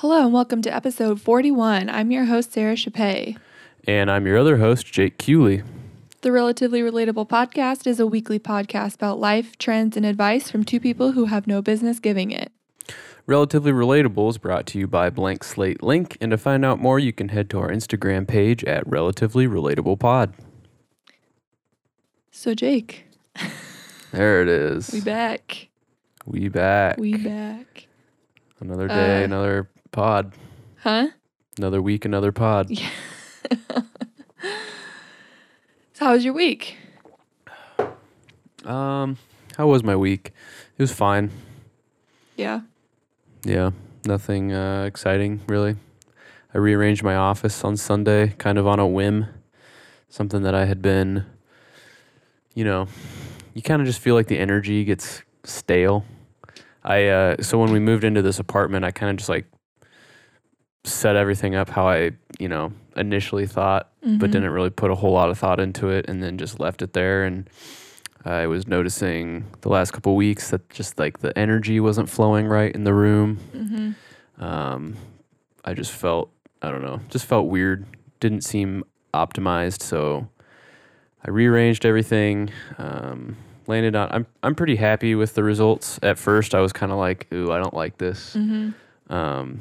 Hello and welcome to episode 41. I'm your host, Sara Chappé. And I'm your other host, Jake Cooley. The Relatively Relatable podcast is a weekly podcast about life, trends, and advice from two people who have no business giving it. Relatively Relatable is brought to you by Blank Slate Link. And to find out more, you can head to our Instagram page at Relatively Relatable Pod. So, Jake, There it is. we back. We back. We back. Another day, Uh, another pod. Huh? Another week, another pod. Yeah. So, how was your week? Um, how was my week? It was fine. Yeah. Yeah, nothing uh, exciting really. I rearranged my office on Sunday, kind of on a whim. Something that I had been, you know, you kind of just feel like the energy gets stale. I uh, so when we moved into this apartment, I kind of just like set everything up how I, you know, initially thought, but Mhm. didn't really put a whole lot of thought into it, and then just left it there. And I was noticing the last couple weeks that just like the energy wasn't flowing right in the room. Mhm. Um, I just felt, I don't know, just felt weird. Didn't seem optimized. So I rearranged everything. Um, landed on. I'm I'm pretty happy with the results. At first, I was kind of like, ooh, I don't like this. Mhm. Um,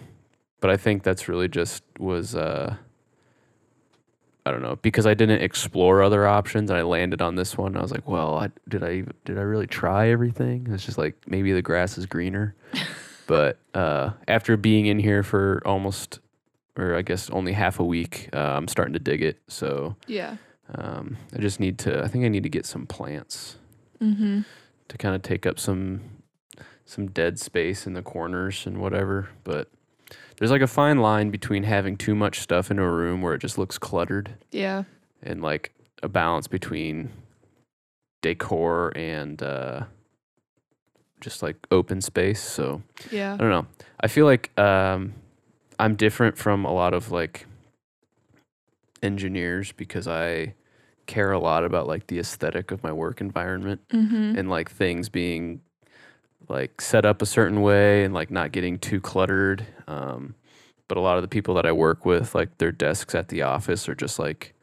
but I think that's really just was. Uh, I don't know because I didn't explore other options and I landed on this one. I was like, well, I, did I even, did I really try everything? It's just like maybe the grass is greener. but uh, after being in here for almost, or I guess only half a week, uh, I'm starting to dig it. So Yeah. um, I just need to. I think I need to get some plants Mhm. to kind of take up some some dead space in the corners and whatever. But there's like a fine line between having too much stuff in a room where it just looks cluttered Yeah. and like a balance between decor and uh, just like open space. So Yeah. I don't know. I feel like um, I'm different from a lot of like engineers because I care a lot about like the aesthetic of my work environment Mhm. and like things being like set up a certain way and like not getting too cluttered. Um, but a lot of the people that I work with, like their desks at the office are just like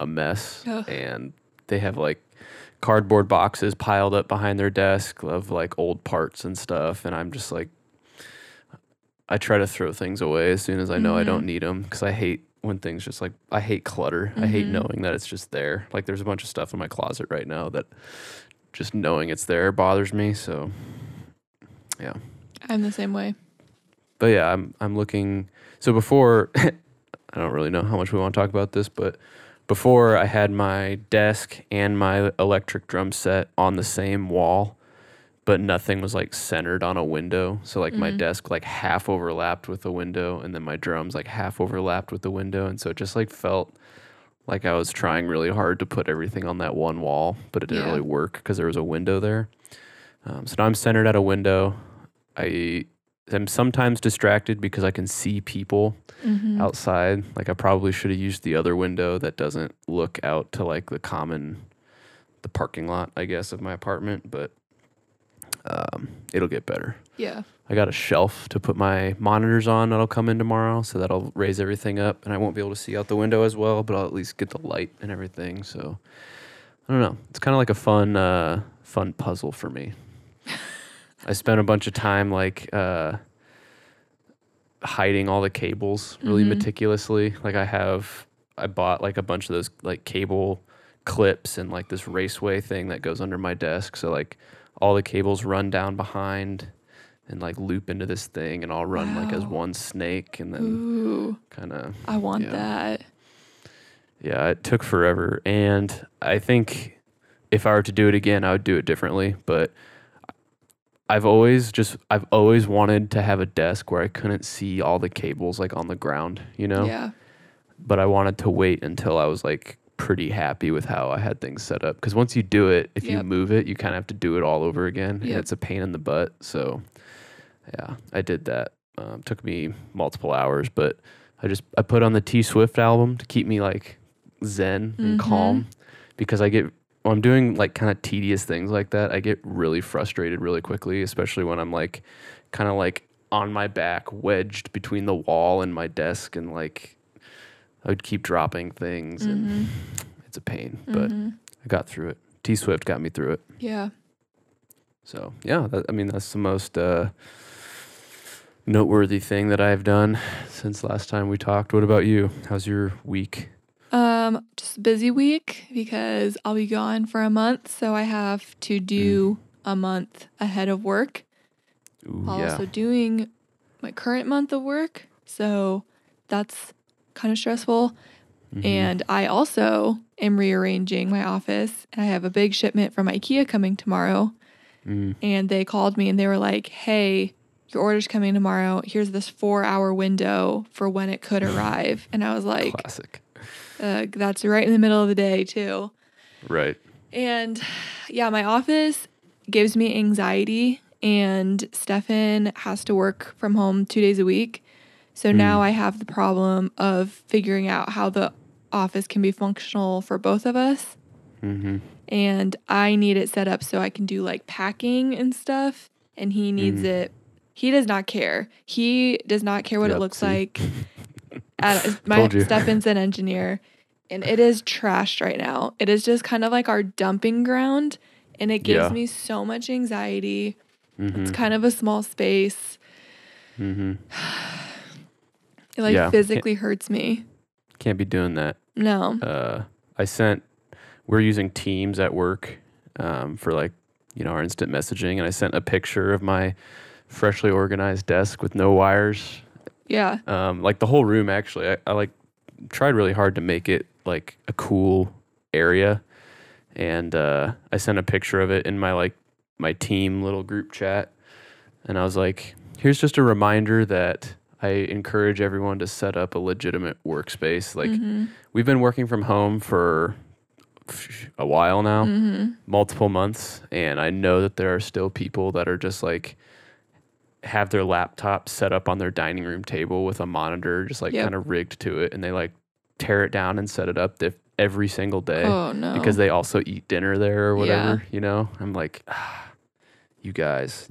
a mess Ugh. and they have like cardboard boxes piled up behind their desk of like old parts and stuff. And I'm just like, I try to throw things away as soon as I know I don't need them because I hate when things just like I hate clutter. I hate Mhm. knowing that it's just there. Like there's a bunch of stuff in my closet right now that just knowing it's there bothers me. So yeah. I'm the same way. But yeah, I'm I'm looking so before I don't really know how much we want to talk about this, but before I had my desk and my electric drum set on the same wall, but nothing was like centered on a window. So like my Mhm. desk like half overlapped with the window and then my drums like half overlapped with the window and so it just like felt like I was trying really hard to put everything on that one wall, but it didn't Yeah. really work because there was a window there. Um, so now I'm centered at a window. I am sometimes distracted because I can see people Mhm. outside. Like I probably should have used the other window that doesn't look out to like the common, the parking lot, I guess, of my apartment. But um, it'll get better. Yeah. I got a shelf to put my monitors on that'll come in tomorrow, so that'll raise everything up, and I won't be able to see out the window as well, but I'll at least get the light and everything. So I don't know. It's kind of like a fun, uh, fun puzzle for me. I spent a bunch of time like uh, hiding all the cables really Mhm. meticulously. Like I have, I bought like a bunch of those like cable clips and like this raceway thing that goes under my desk. So like all the cables run down behind and like loop into this thing, and I'll run like as one snake, and then kind of I want yeah. that. yeah, it took forever. And I think if I were to do it again, I would do it differently. But I've always just, I've always wanted to have a desk where I couldn't see all the cables like on the ground, you know? Yeah. But I wanted to wait until I was like pretty happy with how I had things set up. Because once you do it, if you move it, you kind of have to do it all over again. And it's a pain in the butt. So yeah, I did that. Um, took me multiple hours, but I just I put on the T Swift album to keep me like zen and Mhm. calm because I get when I'm doing like kind of tedious things like that, I get really frustrated really quickly, especially when I'm like kind of like on my back, wedged between the wall and my desk, and like I would keep dropping things, and it's a pain. But Mhm. I got through it. T Swift got me through it. yeah. So yeah, that, I mean that's the most uh, noteworthy thing that I've done since last time we talked. What about you? How's your week? Um, just a busy week because I'll be gone for a month, so I have to do a month ahead of work. Ooh, while yeah. also doing my current month of work. So that's kind of stressful. Mhm. And I also am rearranging my office. And I have a big shipment from IKEA coming tomorrow. Mm, And they called me and they were like, hey, your order's coming tomorrow. Here's this four hour window for when it could arrive. And I was like, classic. Uh, that's right in the middle of the day, too. Right. And yeah, my office gives me anxiety, and Stefan has to work from home two days a week. So now Mm. I have the problem of figuring out how the office can be functional for both of us. Mm-hmm. And I need it set up so I can do like packing and stuff. And he needs Mhm. it. He does not care. He does not care what it looks see? like. At, my Told. Stefan's an engineer, and it is trashed right now. It is just kind of like our dumping ground, and it gives Yeah. me so much anxiety. Mm-hmm. It's kind of a small space. mm-hmm. It like Yeah. Can't- physically hurts me. Can't be doing that. No. Uh, I sent. We're using Teams at work um, for like you know our instant messaging, and I sent a picture of my freshly organized desk with no wires Yeah. um, like the whole room actually I, I like tried really hard to make it like a cool area and uh, i sent a picture of it in my like my team little group chat and i was like here's just a reminder that i encourage everyone to set up a legitimate workspace like Mhm. we've been working from home for a while now Mhm. multiple months and i know that there are still people that are just like have their laptop set up on their dining room table with a monitor just like Yep. kind of rigged to it and they like tear it down and set it up diff- every single day Oh no. because they also eat dinner there or Yeah. whatever you know i'm like ah, you guys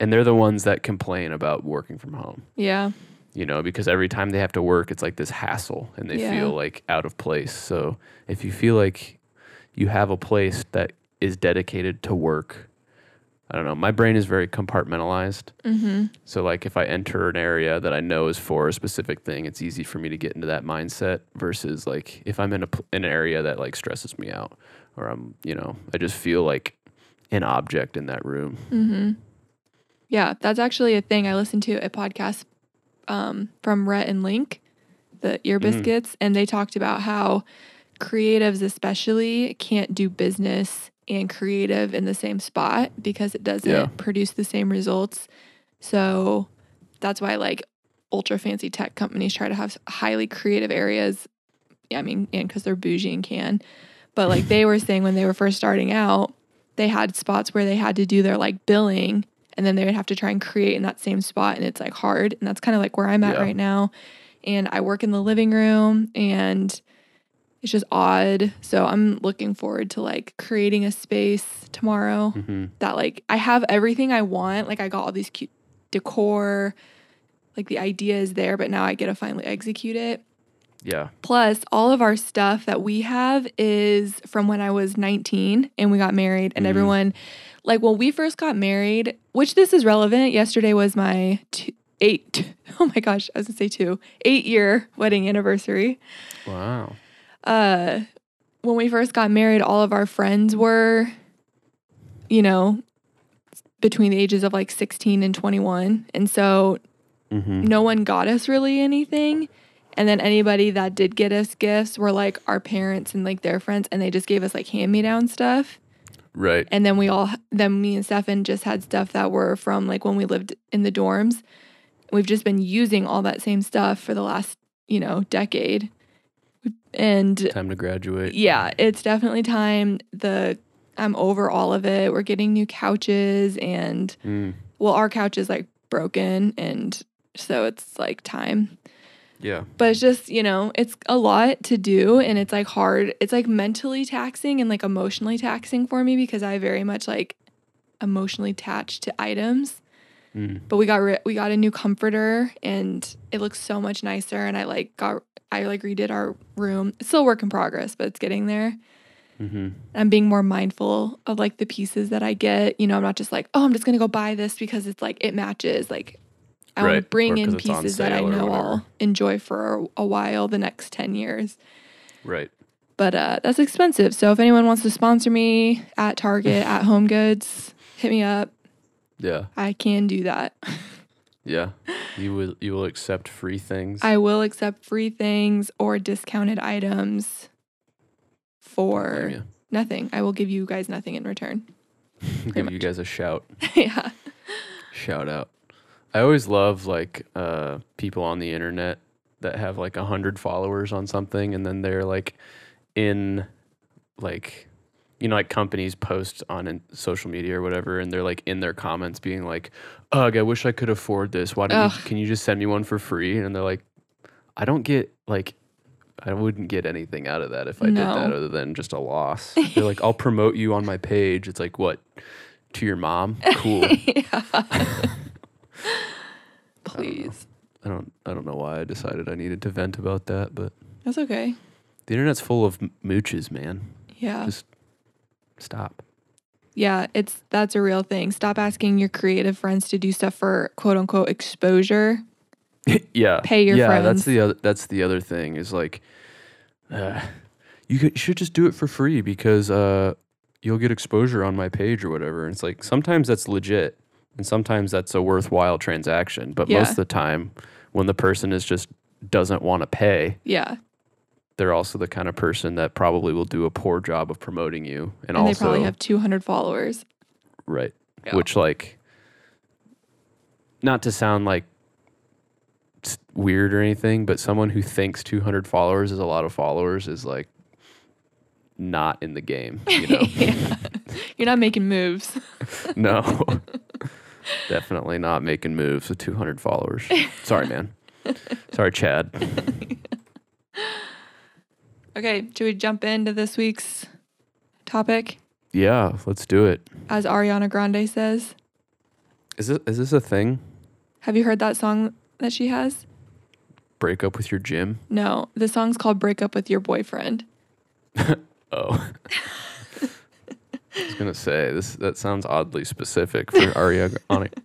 and they're the ones that complain about working from home yeah. you know, because every time they have to work, it's like this hassle and they Yeah. feel like out of place. So if you feel like you have a place that is dedicated to work, I don't know, my brain is very compartmentalized. Mm-hmm. So, like, if I enter an area that I know is for a specific thing, it's easy for me to get into that mindset versus like if I'm in a pl- an area that like stresses me out or I'm, you know, I just feel like an object in that room. Mm-hmm. Yeah, that's actually a thing. I listened to a podcast um, from Rhett and Link, the Ear Mm. Biscuits, and they talked about how creatives, especially, can't do business and creative in the same spot because it doesn't Yeah. produce the same results. So that's why, like, ultra fancy tech companies try to have highly creative areas. Yeah, I mean, and because they're bougie and can. But like they were saying when they were first starting out, they had spots where they had to do their like billing and then they would have to try and create in that same spot and it's like hard and that's kind of like where I'm at Yeah. right now and I work in the living room and it's just odd so I'm looking forward to like creating a space tomorrow hmm that like I have everything I want like I got all these cute decor like the idea is there but now I get to finally execute it Yeah. Plus, all of our stuff that we have is from when I was 19 and we got married, and Mhm. everyone, like when we first got married, which this is relevant. Yesterday was my two, eight, oh my gosh, I was gonna say two, eight year wedding anniversary. Wow. Uh, when we first got married, all of our friends were, you know, between the ages of like 16 and 21. And so hmm no one got us really anything. And then anybody that did get us gifts were like our parents and like their friends, and they just gave us like hand me down stuff. Right. And then we all, then me and Stefan just had stuff that were from like when we lived in the dorms. We've just been using all that same stuff for the last, you know, decade. And Time to graduate. yeah, it's definitely time. The I'm over all of it. We're getting new couches and Mm. well, our couch is like broken and so it's like time. Yeah. But it's just, you know, it's a lot to do and it's like hard. It's like mentally taxing and like emotionally taxing for me because I very much like emotionally attached to items. Mm. But we got ri- we got a new comforter and it looks so much nicer. And I like got I like redid our room. It's still a work in progress, but it's getting there. Mm-hmm. I'm being more mindful of like the pieces that I get. You know, I'm not just like, oh, I'm just gonna go buy this because it's like it matches. Like I want to bring or in 'cause it's on pieces that I know. I'll enjoy for a, a while, the next ten years. Right. But uh, that's expensive. So if anyone wants to sponsor me at Target, at Home Goods, hit me up. Yeah. I can do that. Yeah. You will you will accept free things. I will accept free things or discounted items for Yeah. nothing. I will give you guys nothing in return. Give you guys a shout. yeah. Shout out. I always love like uh people on the internet that have like a hundred followers on something and then they're like in like you know like companies post on in social media or whatever and they're like in their comments being like ugh i wish i could afford this why don't you, can you just send me one for free and they're like i don't get like i wouldn't get anything out of that if i did that other than just a loss they're like i'll promote you on my page it's like what to your mom cool. Please. I don't I don't know why I decided I needed to vent about that, but That's okay. the internet's full of mooches, man. Yeah. Just stop. Yeah, it's that's a real thing. Stop asking your creative friends to do stuff for quote unquote exposure. yeah. Pay your friends. yeah, friends. that's the other that's the other thing is like uh, you could, should just do it for free because uh, you'll get exposure on my page or whatever. And it's like sometimes that's legit and sometimes that's a worthwhile transaction, but Yeah. most of the time when the person is just doesn't want to pay, Yeah. They're also the kind of person that probably will do a poor job of promoting you and, And, they probably have 200 followers. Right. Yeah. Which, like, not to sound like weird or anything, but someone who thinks 200 followers is a lot of followers is like not in the game. You know? yeah. You're not making moves. no. Definitely not making moves with 200 followers. Sorry, man. Sorry, Chad. Okay, should we jump into this week's topic? Yeah, let's do it. As Ariana Grande says. Is this, is this a thing? Have you heard that song that she has? Break up with your gym? No, the song's called Break Up with Your Boyfriend. Oh. I was gonna say this. That sounds oddly specific for Ariana,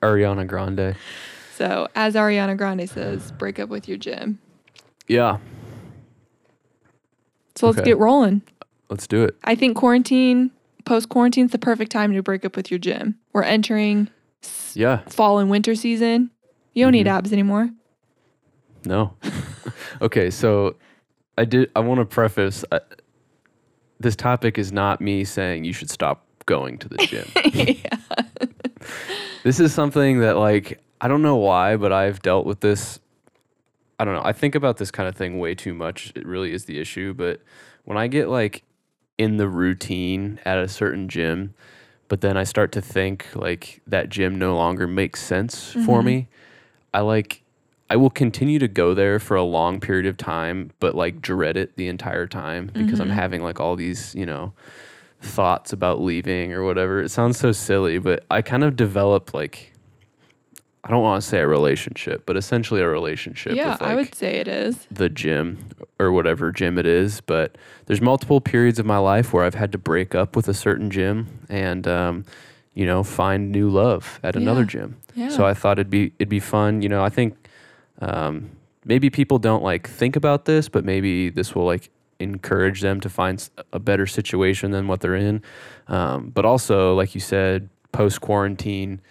Ariana Grande. So, as Ariana Grande says, break up with your gym. Yeah, So, let's Okay. get rolling. let's do it. I think quarantine, post quarantine's the perfect time to break up with your gym. We're entering s- Yeah. fall and winter season. You don't need Mhm. abs anymore. No. okay, so I did. I want to preface. I, this topic is not me saying you should stop going to the gym. yeah. this is something that like I don't know why, but I've dealt with this. I don't know. I think about this kind of thing way too much. It really is the issue. But when I get like in the routine at a certain gym, but then I start to think like that gym no longer makes sense for Mhm. me, I like I will continue to go there for a long period of time, but like dread it the entire time because I'm Mhm. having like all these, you know, thoughts about leaving or whatever. It sounds so silly, but I kind of develop like I don't want to say a relationship, but essentially a relationship Yeah, with like I would say it is. the gym or whatever gym it is. But there's multiple periods of my life where I've had to break up with a certain gym and um, you know, find new love at another gym. Yeah. So I thought it'd be it'd be fun. You know, I think um, maybe people don't like think about this, but maybe this will like encourage them to find a better situation than what they're in. Um, but also, like you said, post quarantine,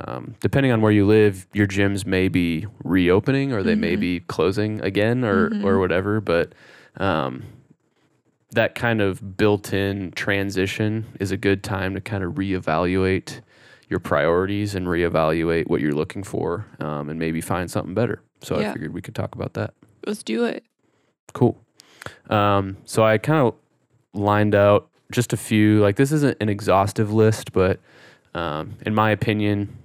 um, depending on where you live, your gyms may be reopening or they may Mhm. be closing again or or Mhm. whatever. But um, that kind of built-in transition is a good time to kind of reevaluate your priorities and reevaluate what you're looking for um, and maybe find something better. So I figured we could talk about that. Let's do it. Cool. Um, so I kind of lined out just a few, like, this isn't an exhaustive list, but um, in my opinion,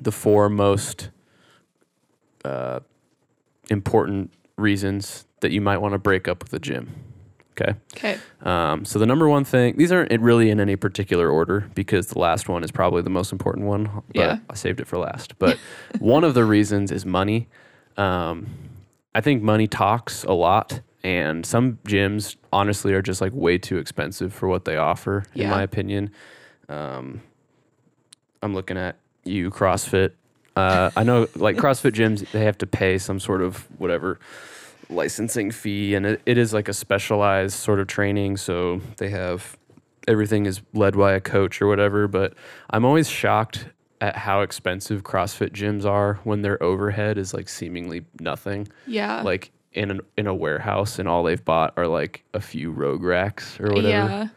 the four most uh, important reasons that you might want to break up with a gym. Okay. Okay. Um, so the number one thing, these aren't really in any particular order because the last one is probably the most important one. But Yeah. I saved it for last. But one of the reasons is money. Um, I think money talks a lot, and some gyms honestly are just like way too expensive for what they offer, in my opinion. Um, I'm looking at you, CrossFit. Uh, I know like CrossFit gyms, they have to pay some sort of whatever licensing fee, and it, it is like a specialized sort of training. So they have everything is led by a coach or whatever. But I'm always shocked at how expensive CrossFit gyms are when their overhead is like seemingly nothing. Yeah. Like in an, in a warehouse, and all they've bought are like a few rogue racks or whatever yeah.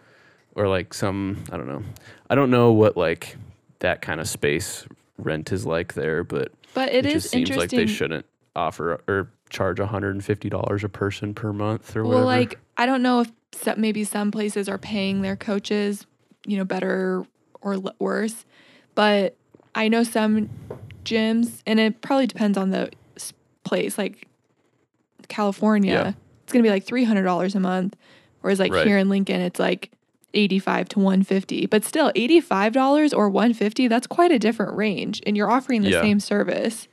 or like some I don't know. I don't know what like that kind of space rent is like there, but But it, it is seems like they shouldn't offer or charge $150 a person per month or whatever. well, whatever. like I don't know if maybe some places are paying their coaches, you know, better or worse, but I know some gyms, and it probably depends on the place. Like California, Yeah. it's gonna be like three hundred dollars a month, whereas like Right. here in Lincoln, it's like eighty-five to one fifty. But still, eighty-five dollars or one fifty, that's quite a different range, and you're offering the Yeah. same service.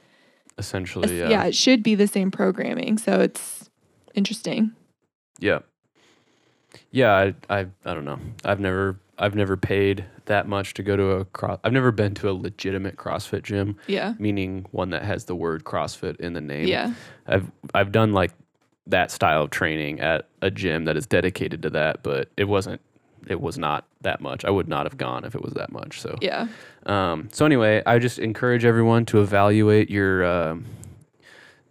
essentially yeah. yeah. it should be the same programming. So it's interesting. Yeah. Yeah, I, I I don't know. I've never I've never paid that much to go to a cross I've never been to a legitimate CrossFit gym, Yeah. meaning one that has the word CrossFit in the name. Yeah. I've I've done like that style of training at a gym that is dedicated to that, but it wasn't it was not that much. I would not have gone if it was that much. So Yeah. um, so anyway, I just encourage everyone to evaluate your um,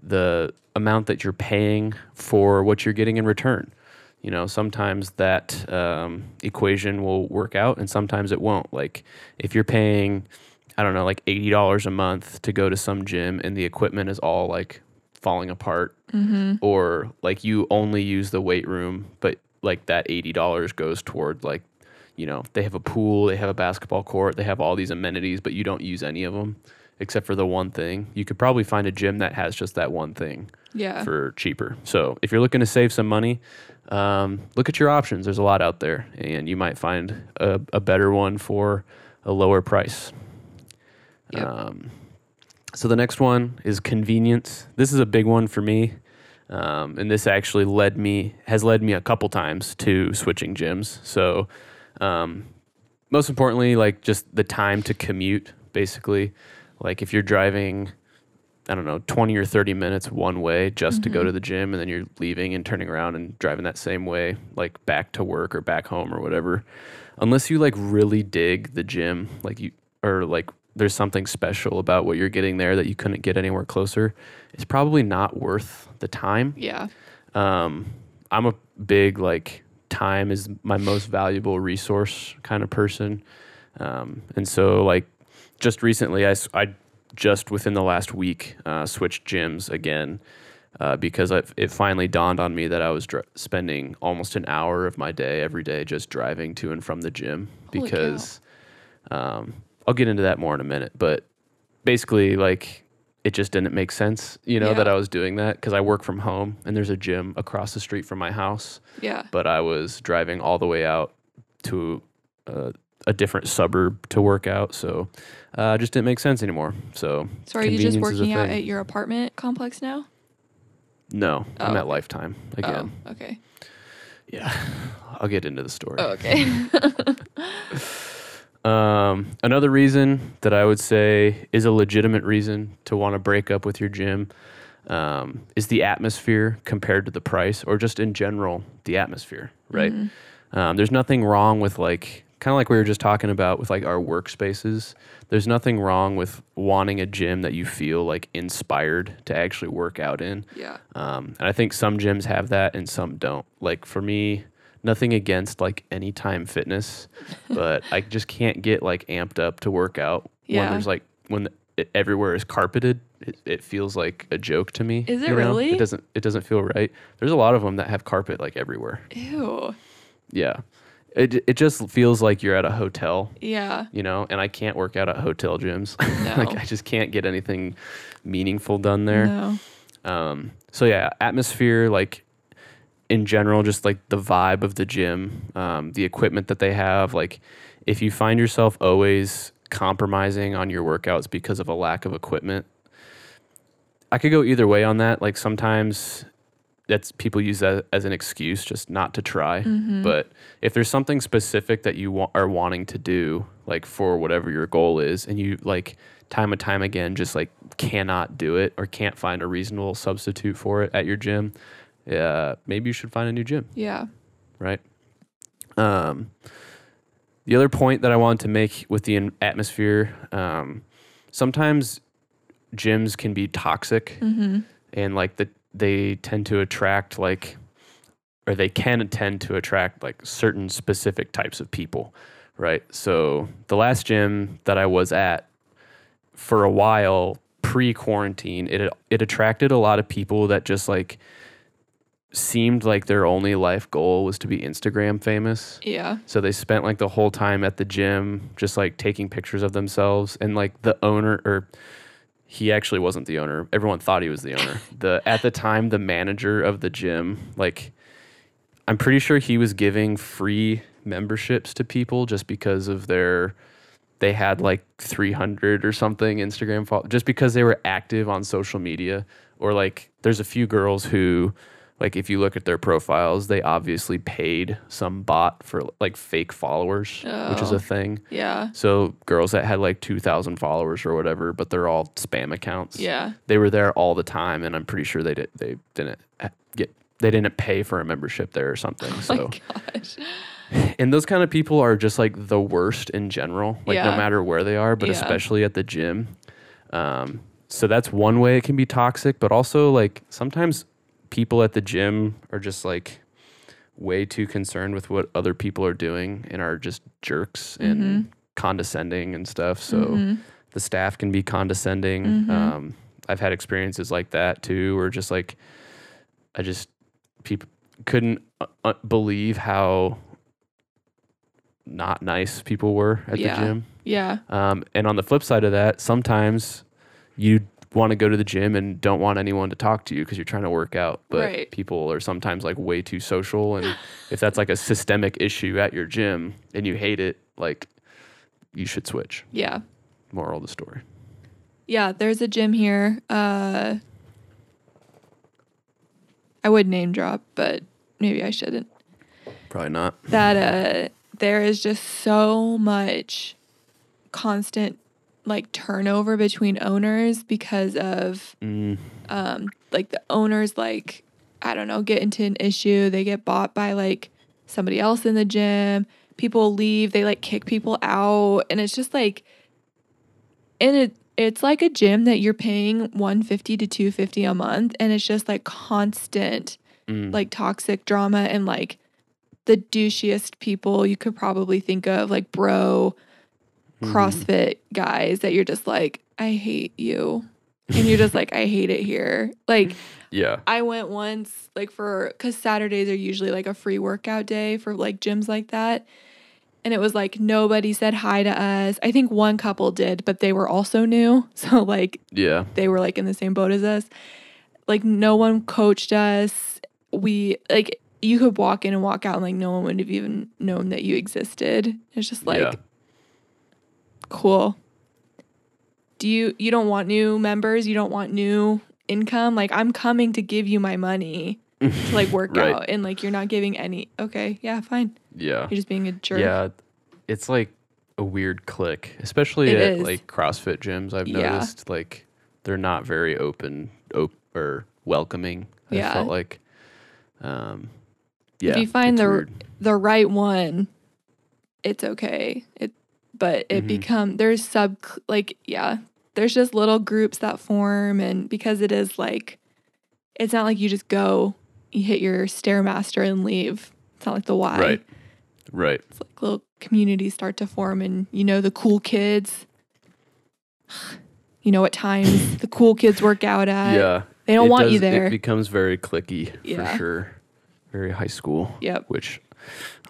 the amount that you're paying for what you're getting in return. You know, sometimes that um, equation will work out, and sometimes it won't. Like if you're paying, I don't know, like eighty dollars a month to go to some gym, and the equipment is all like falling apart, Mm-hmm. or like you only use the weight room, but like that eighty dollars goes toward like, you know, they have a pool, they have a basketball court, they have all these amenities, but you don't use any of them except for the one thing. You could probably find a gym that has just that one thing Yeah. for cheaper. So if you're looking to save some money, um, look at your options. There's a lot out there, and you might find a, a better one for a lower price. Yep. Um, so the next one is convenience. This is a big one for me, um, and this actually led me has led me a couple times to switching gyms. So um, most importantly, like just the time to commute. Basically, like if you're driving I don't know, 20 or 30 minutes one way just to go Mhm. to the gym and then you're leaving and turning around and driving that same way like back to work or back home or whatever. Unless you like really dig the gym, like you or like there's something special about what you're getting there that you couldn't get anywhere closer, it's probably not worth the time. Yeah. Um, I'm a big like time is my most valuable resource kind of person, um, and so like just recently, I, I just within the last week uh, switched gyms again uh, because i it finally dawned on me that I was dr- spending almost an hour of my day every day just driving to and from the gym Holy because um, I'll get into that more in a minute, but basically like it just didn't make sense, you know, that I was doing that because I work from home and there's a gym across the street from my house, Yeah. but I was driving all the way out to uh, a different suburb to work out, so uh, just didn't make sense anymore. So So are you just convenience is a working out at your apartment complex now? no, I'm Oh, at. Lifetime again. Oh, okay. Yeah, I'll get into the story. Oh, okay. Um, another reason that I would say is a legitimate reason to want to break up with your gym um, is the atmosphere compared to the price, or just in general, the atmosphere, right? Mhm. Um, there's nothing wrong with like, kind of like we were just talking about with like our workspaces. There's nothing wrong with wanting a gym that you feel like inspired to actually work out in. Yeah. Um, and I think some gyms have that and some don't. Like for me, nothing against like anytime fitness, but I just can't get like amped up to work out when there's like when the, it, everywhere is carpeted. It, it feels like a joke to me. Is it you know? really? It doesn't. It doesn't feel right. There's a lot of them that have carpet like everywhere. Ew. Yeah, it it just feels like you're at a hotel. Yeah. You know, and I can't work out at hotel gyms. No. like I just can't get anything meaningful done there. No. Um, so yeah, atmosphere like in general, just like the vibe of the gym, um, the equipment that they have. Like, if you find yourself always compromising on your workouts because of a lack of equipment, I could go either way on that. Like, sometimes that's people use that as an excuse just not to try. Mhm. But if there's something specific that you wa- are wanting to do, like for whatever your goal is, and you like time and time again just like cannot do it or can't find a reasonable substitute for it at your gym, uh, maybe you should find a new gym, yeah. right? Um, the other point that I wanted to make with the atmosphere, um, sometimes gyms can be toxic Mm-hmm. and like the they tend to attract like or they can tend to attract like certain specific types of people right so the last gym that i was at for a while pre-quarantine it it attracted a lot of people that just like seemed like their only life goal was to be instagram famous Yeah. so they spent like the whole time at the gym just like taking pictures of themselves and like the owner or he actually wasn't the owner. Everyone thought he was the owner. The at the time the manager of the gym like I'm pretty sure he was giving free memberships to people just because of their they had like 300 or something Instagram follow just because they were active on social media or like there's a few girls who like if you look at their profiles they obviously paid some bot for like fake followers which is Oh. a thing Yeah. so girls that had like 2000 followers or whatever but they're all spam accounts Yeah. they were there all the time and i'm pretty sure they did they didn't get they didn't pay for a membership there or something Oh so my gosh. and those kind of people are just like the worst in general like no matter where they are but Yeah. especially at the gym um, so that's one way it can be toxic but also like sometimes people at the gym are just like way too concerned with what other people are doing and are just jerks and Mhm. condescending and stuff so Mhm. the staff can be condescending. Mhm. Um, I've had experiences like that too, where just like I just people couldn't uh, uh, believe how not nice people were at Yeah. the gym. Yeah. Um, and on the flip side of that, sometimes you want to go to the gym and don't want anyone to talk to you because you're trying to work out. But Right. people are sometimes like way too social, and if that's like a systemic issue at your gym and you hate it, like you should switch. Yeah. Moral of the story. Yeah, there's a gym here. Uh I would name drop, but maybe I shouldn't. Probably not. That uh there is just so much constant like turnover between owners because of Mm, um like the owners like I don't know, get into an issue, they get bought by like somebody else in the gym, people leave, they like kick people out and it's just like and it it's like a gym that you're paying 150 to 250 a month and it's just like constant mm, like toxic drama and like the douchiest people you could probably think of like bro mhm. CrossFit guys that you're just like, I hate you. And you're just like, I hate it here. Like, Yeah. I went once, like, for, because Saturdays are usually like a free workout day for like gyms like that. And it was like, nobody said hi to us. I think one couple did, but they were also new. So, like, Yeah. they were like in the same boat as us. Like, no one coached us. We, like, you could walk in and walk out, and like, no one would have even known that you existed. It's just like, yeah. Cool do you you don't want new members you don't want new income like i'm coming to give you my money to like work Right. out and like you're not giving any okay yeah fine Yeah. you're just being a jerk Yeah. It's like a weird clique, especially It at is. like CrossFit gyms. I've Yeah. noticed like they're not very open, op- or welcoming. I Yeah. felt like, um, yeah. if you find the weird. the right one it's okay it but it Mhm. become there's sub like yeah there's just little groups that form and because it is like it's not like you just go you hit your stairmaster and leave it's not like the y right, right, it's like little communities start to form and you know the cool kids you know what times the cool kids work out at yeah. they don't want you there It becomes very cliquey Yeah. for sure. Very high school, yep which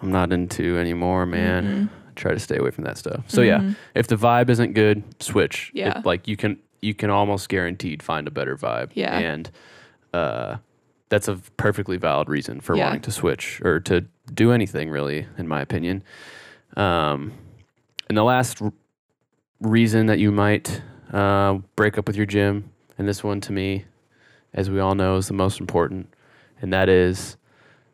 I'm not into anymore, man. Mhm. Try to stay away from that stuff. So yeah, Mhm. if the vibe isn't good, switch. If, like you can you can almost guaranteed find a better vibe. Yeah. And uh that's a perfectly valid reason for Yeah. wanting to switch or to do anything really, in my opinion. Um, and the last r- reason that you might uh, break up with your gym, and this one to me, as we all know, is the most important, and that is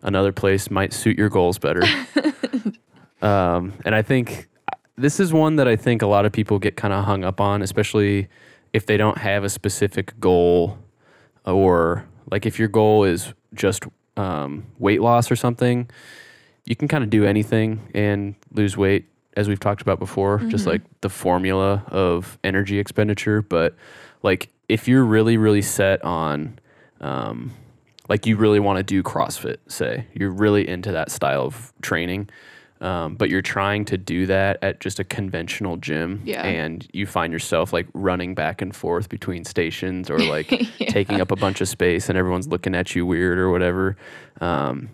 another place might suit your goals better. um, and I think this is one that I think a lot of people get kind of hung up on, especially if they don't have a specific goal or like if your goal is just um, weight loss or something, you can kind of do anything and lose weight, as we've talked about before, just Mhm. like the formula of energy expenditure. But like if you're really, really set on, um, like you really want to do CrossFit, say you're really into that style of training, um, but you're trying to do that at just a conventional gym, Yeah. and you find yourself like running back and forth between stations or like Yeah. taking up a bunch of space and everyone's looking at you weird or whatever. Um,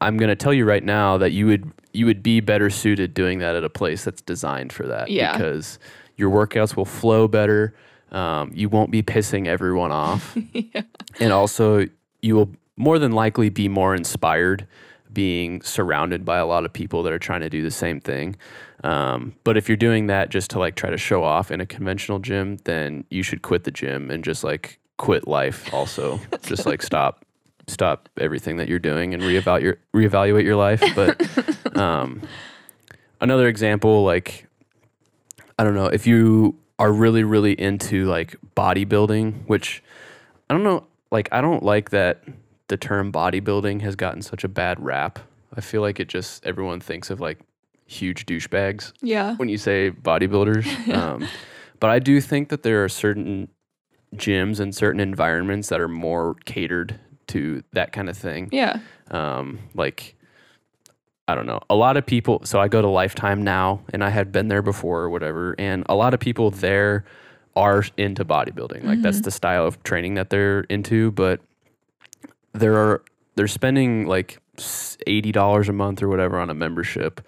I'm gonna tell you right now that you would you would be better suited doing that at a place that's designed for that. Yeah. Because your workouts will flow better. Um, you won't be pissing everyone off, and also you will more than likely be more inspired being surrounded by a lot of people that are trying to do the same thing. Um, but if you're doing that just to like try to show off in a conventional gym, then you should quit the gym and just like quit life also. just like stop stop everything that you're doing and reevaluate your reevaluate your life. But um, another example, like I don't know, if you are really, really into like bodybuilding, which I don't know, like I don't like that the term bodybuilding has gotten such a bad rap. I feel like it just everyone thinks of like huge douchebags Yeah. when you say bodybuilders. um, but I do think that there are certain gyms and certain environments that are more catered to that kind of thing. Yeah. Um, like, I don't know. A lot of people, so I go to Lifetime now, and I had been there before or whatever, and a lot of people there are into bodybuilding. Like, that's Mhm. the style of training that they're into, but there are, they're spending like $80 a month or whatever on a membership,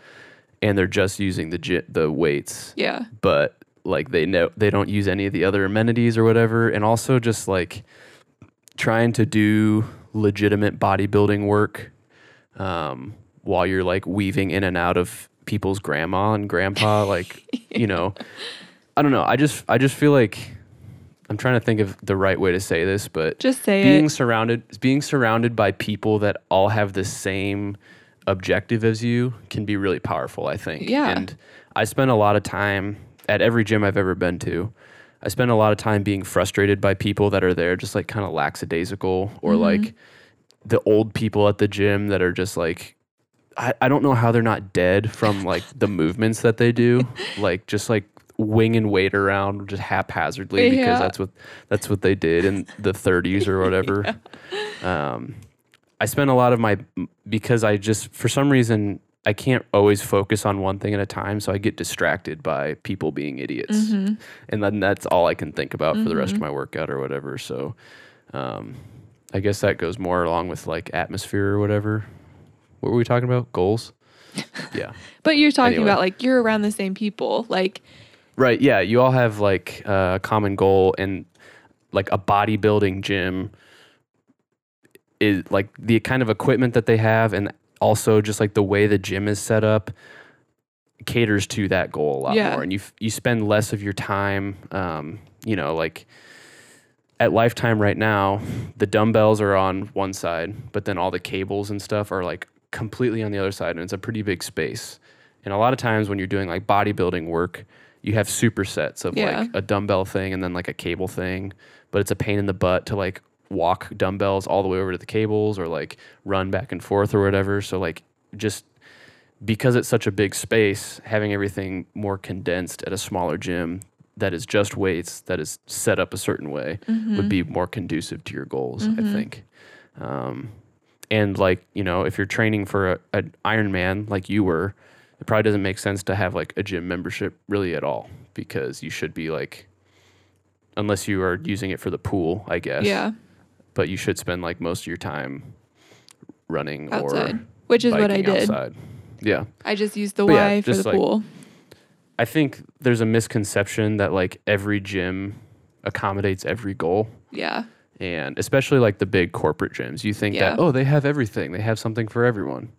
and they're just using the, gy- the weights. Yeah. but like they know they don't use any of the other amenities or whatever and also just like trying to do legitimate bodybuilding work um, while you're like weaving in and out of people's grandma and grandpa like you know? I don't know. I just i just feel like i'm trying to think of the right way to say this but Just say being it. surrounded being surrounded by people that all have the same objective as you can be really powerful i think Yeah. and i spend a lot of time at every gym i've ever been to i spend a lot of time being frustrated by people that are there just like kind of lackadaisical or Mhm. like the old people at the gym that are just like I, I don't know how they're not dead from like the movements that they do like just like winging weight around just haphazardly Yeah. because that's what that's what they did in the 30s or whatever um, I spent a lot of my because I just for some reason I can't always focus on one thing at a time, so I get distracted by people being idiots, Mhm. and then that's all I can think about for the rest of Mhm. my workout or whatever. So, um, I guess that goes more along with like atmosphere or whatever. What were we talking about? Goals. yeah. But you're talking Anyway. about like you're around the same people. Like Right. Yeah. You all have like a common goal and like a bodybuilding gym is like the kind of equipment that they have and also just like the way the gym is set up caters to that goal a lot Yeah. more and you f- you spend less of your time um you know like at lifetime right now the dumbbells are on one side but then all the cables and stuff are like completely on the other side and it's a pretty big space and a lot of times when you're doing like bodybuilding work you have supersets of Yeah. like a dumbbell thing and then like a cable thing but it's a pain in the butt to like walk dumbbells all the way over to the cables or like run back and forth or whatever so like just because it's such a big space having everything more condensed at a smaller gym that is just weights that is set up a certain way mm-hmm. would be more conducive to your goals, I Mhm. think. Um, and like you know, if you're training for a, an Ironman like you were, it probably doesn't make sense to have like a gym membership really at all because you should be like, unless you are using it for the pool, I guess. yeah, But you should spend like most of your time running outside, or which is what I did. outside. Yeah. I just used the But yeah, Y for the like- pool. I think there's a misconception that like every gym accommodates every goal. Yeah, And especially like the big corporate gyms, you think Yeah. that oh they have everything, they have something for everyone.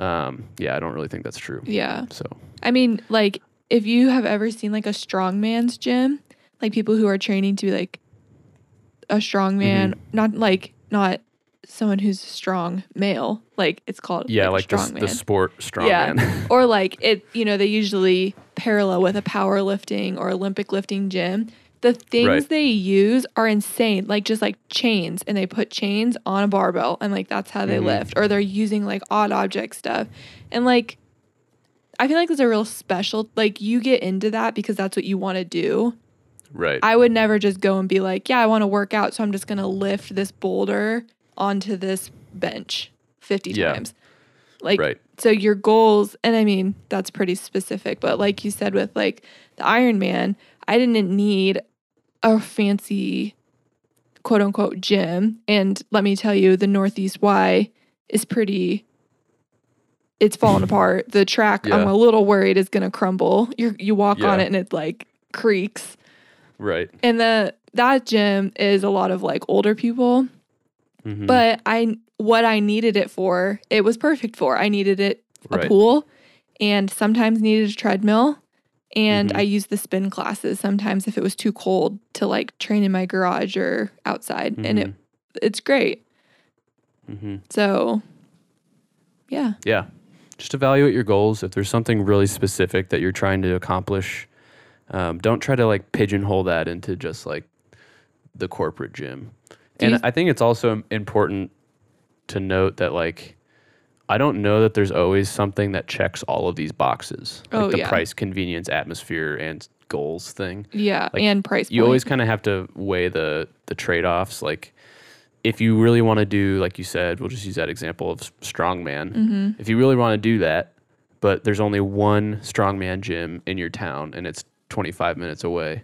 Um, yeah, I don't really think that's true. Yeah. So I mean, like, if you have ever seen like a strongman's gym, like people who are training to be like a strongman, Mm-hmm. not like not someone who's strong male, like it's called yeah, like, like the, the sport strongman. Yeah. or like it, you know, they usually parallel with a powerlifting or Olympic lifting gym. The things Right. they use are insane, like just like chains, and they put chains on a barbell, and like that's how they Mhm. lift. Or they're using like odd object stuff, and like I feel like there's a real special like you get into that because that's what you want to do. right. I would never just go and be like, yeah, I want to work out, so I'm just gonna lift this boulder onto this bench 50 Yeah. times. Like right. so your goals and i mean that's pretty specific but like you said with like the iron man i didn't need a fancy quote unquote gym and let me tell you the northeast y is pretty it's falling apart the track i'm a little worried is going to crumble you you walk on it and it like creaks Right. and the that gym is a lot of like older people Mhm. but I what I needed it for, it was perfect for. I needed it a Right. pool and sometimes needed a treadmill. And Mhm. I used the spin classes sometimes if it was too cold to like train in my garage or outside. And it it's great. hmm So yeah. Yeah. Just evaluate your goals. If there's something really specific that you're trying to accomplish, um, don't try to like pigeonhole that into just like the corporate gym. Do and you- I think it's also important to note that like I don't know that there's always something that checks all of these boxes. Like Oh, the yeah. price, convenience, atmosphere, and goals thing. Yeah. Like, and price you point. always kind of have to weigh the the trade-offs like if you really want to do like you said we'll just use that example of strongman hmm if you really want to do that but there's only one strongman gym in your town and it's 25 minutes away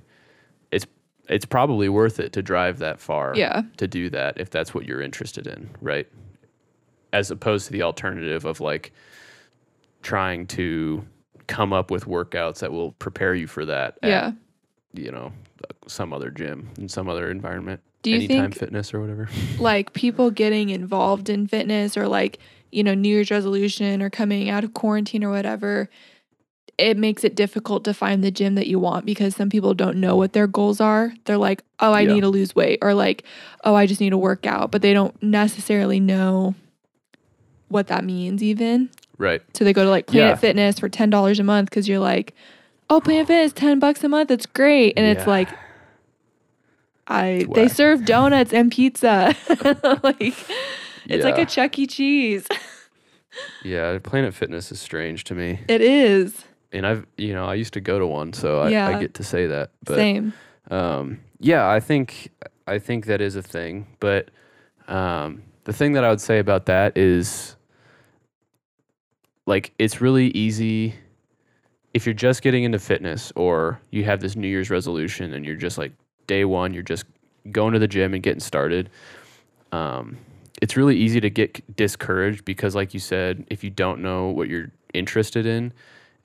it's it's probably worth it to drive that far Yeah. to do that if that's what you're interested in right as opposed to the alternative of like trying to come up with workouts that will prepare you for that at Yeah. you know, some other gym in some other environment. Do you Anytime think fitness or whatever. like people getting involved in fitness or like you know new year's resolution or coming out of quarantine or whatever it makes it difficult to find the gym that you want because some people don't know what their goals are they're like oh i Yeah. need to lose weight or like oh i just need to work out but they don't necessarily know what that means even Right. so they go to like planet Yeah. fitness for $10 a month because you're like oh planet fitness 10 bucks a month that's great and it's like I It's they serve donuts and pizza. like it's like a Chuck E. Cheese. Yeah, Planet Fitness is strange to me. It is. And I've, you know, I used to go to one, so I, I get to say that. But Same. um, yeah, I think I think that is a thing. But um, the thing that I would say about that is like it's really easy if you're just getting into fitness or you have this New Year's resolution and you're just like day one, you're just going to the gym and getting started. Um, it's really easy to get discouraged because, like you said, if you don't know what you're interested in,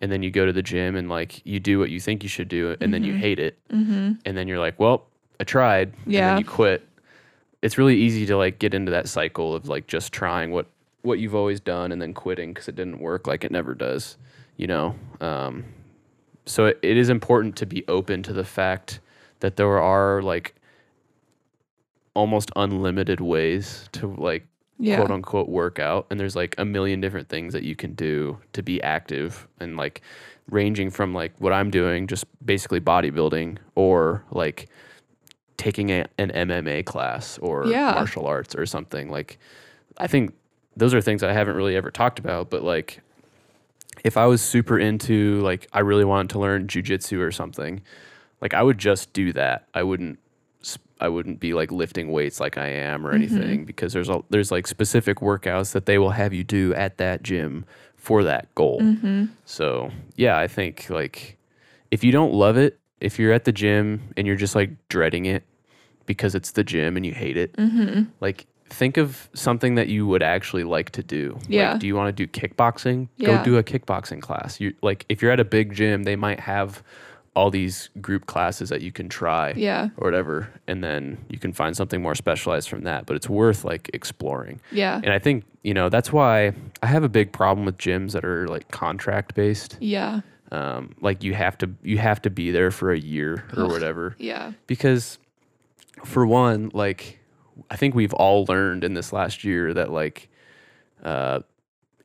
and then you go to the gym and like you do what you think you should do, and then you Mhm. hate it, Mm-hmm. and then you're like, well, I tried, and Yeah. then you quit. It's really easy to like get into that cycle of like just trying what what you've always done and then quitting because it didn't work like it never does, you know. Um, so it, it is important to be open to the fact that there are like almost unlimited ways to like Yeah. quote unquote workout and there's like a million different things that you can do to be active and like ranging from like what I'm doing just basically bodybuilding or like taking a, an MMA class or Yeah. martial arts or something like I think those are things I haven't really ever talked about but like if I was super into like I really wanted to learn jujitsu or something like I would just do that I wouldn't I wouldn't be like lifting weights like I am or Mhm. anything because there's a there's like specific workouts that they will have you do at that gym for that goal. Mm-hmm. So, yeah, I think like if you don't love it, if you're at the gym and you're just like dreading it because it's the gym and you hate it, Mm-hmm. like think of something that you would actually like to do. Yeah. Like, do you want to do kickboxing? Yeah. Go do a kickboxing class. You like if you're at a big gym, they might have all these group classes that you can try Yeah. or whatever, and then you can find something more specialized from that. But it's worth like exploring. Yeah. And I think, you know, that's why I have a big problem with gyms that are like contract based. Yeah. Um, like you have to you have to be there for a year or Ugh. whatever. Yeah. Because for one, like I think we've all learned in this last year that like uh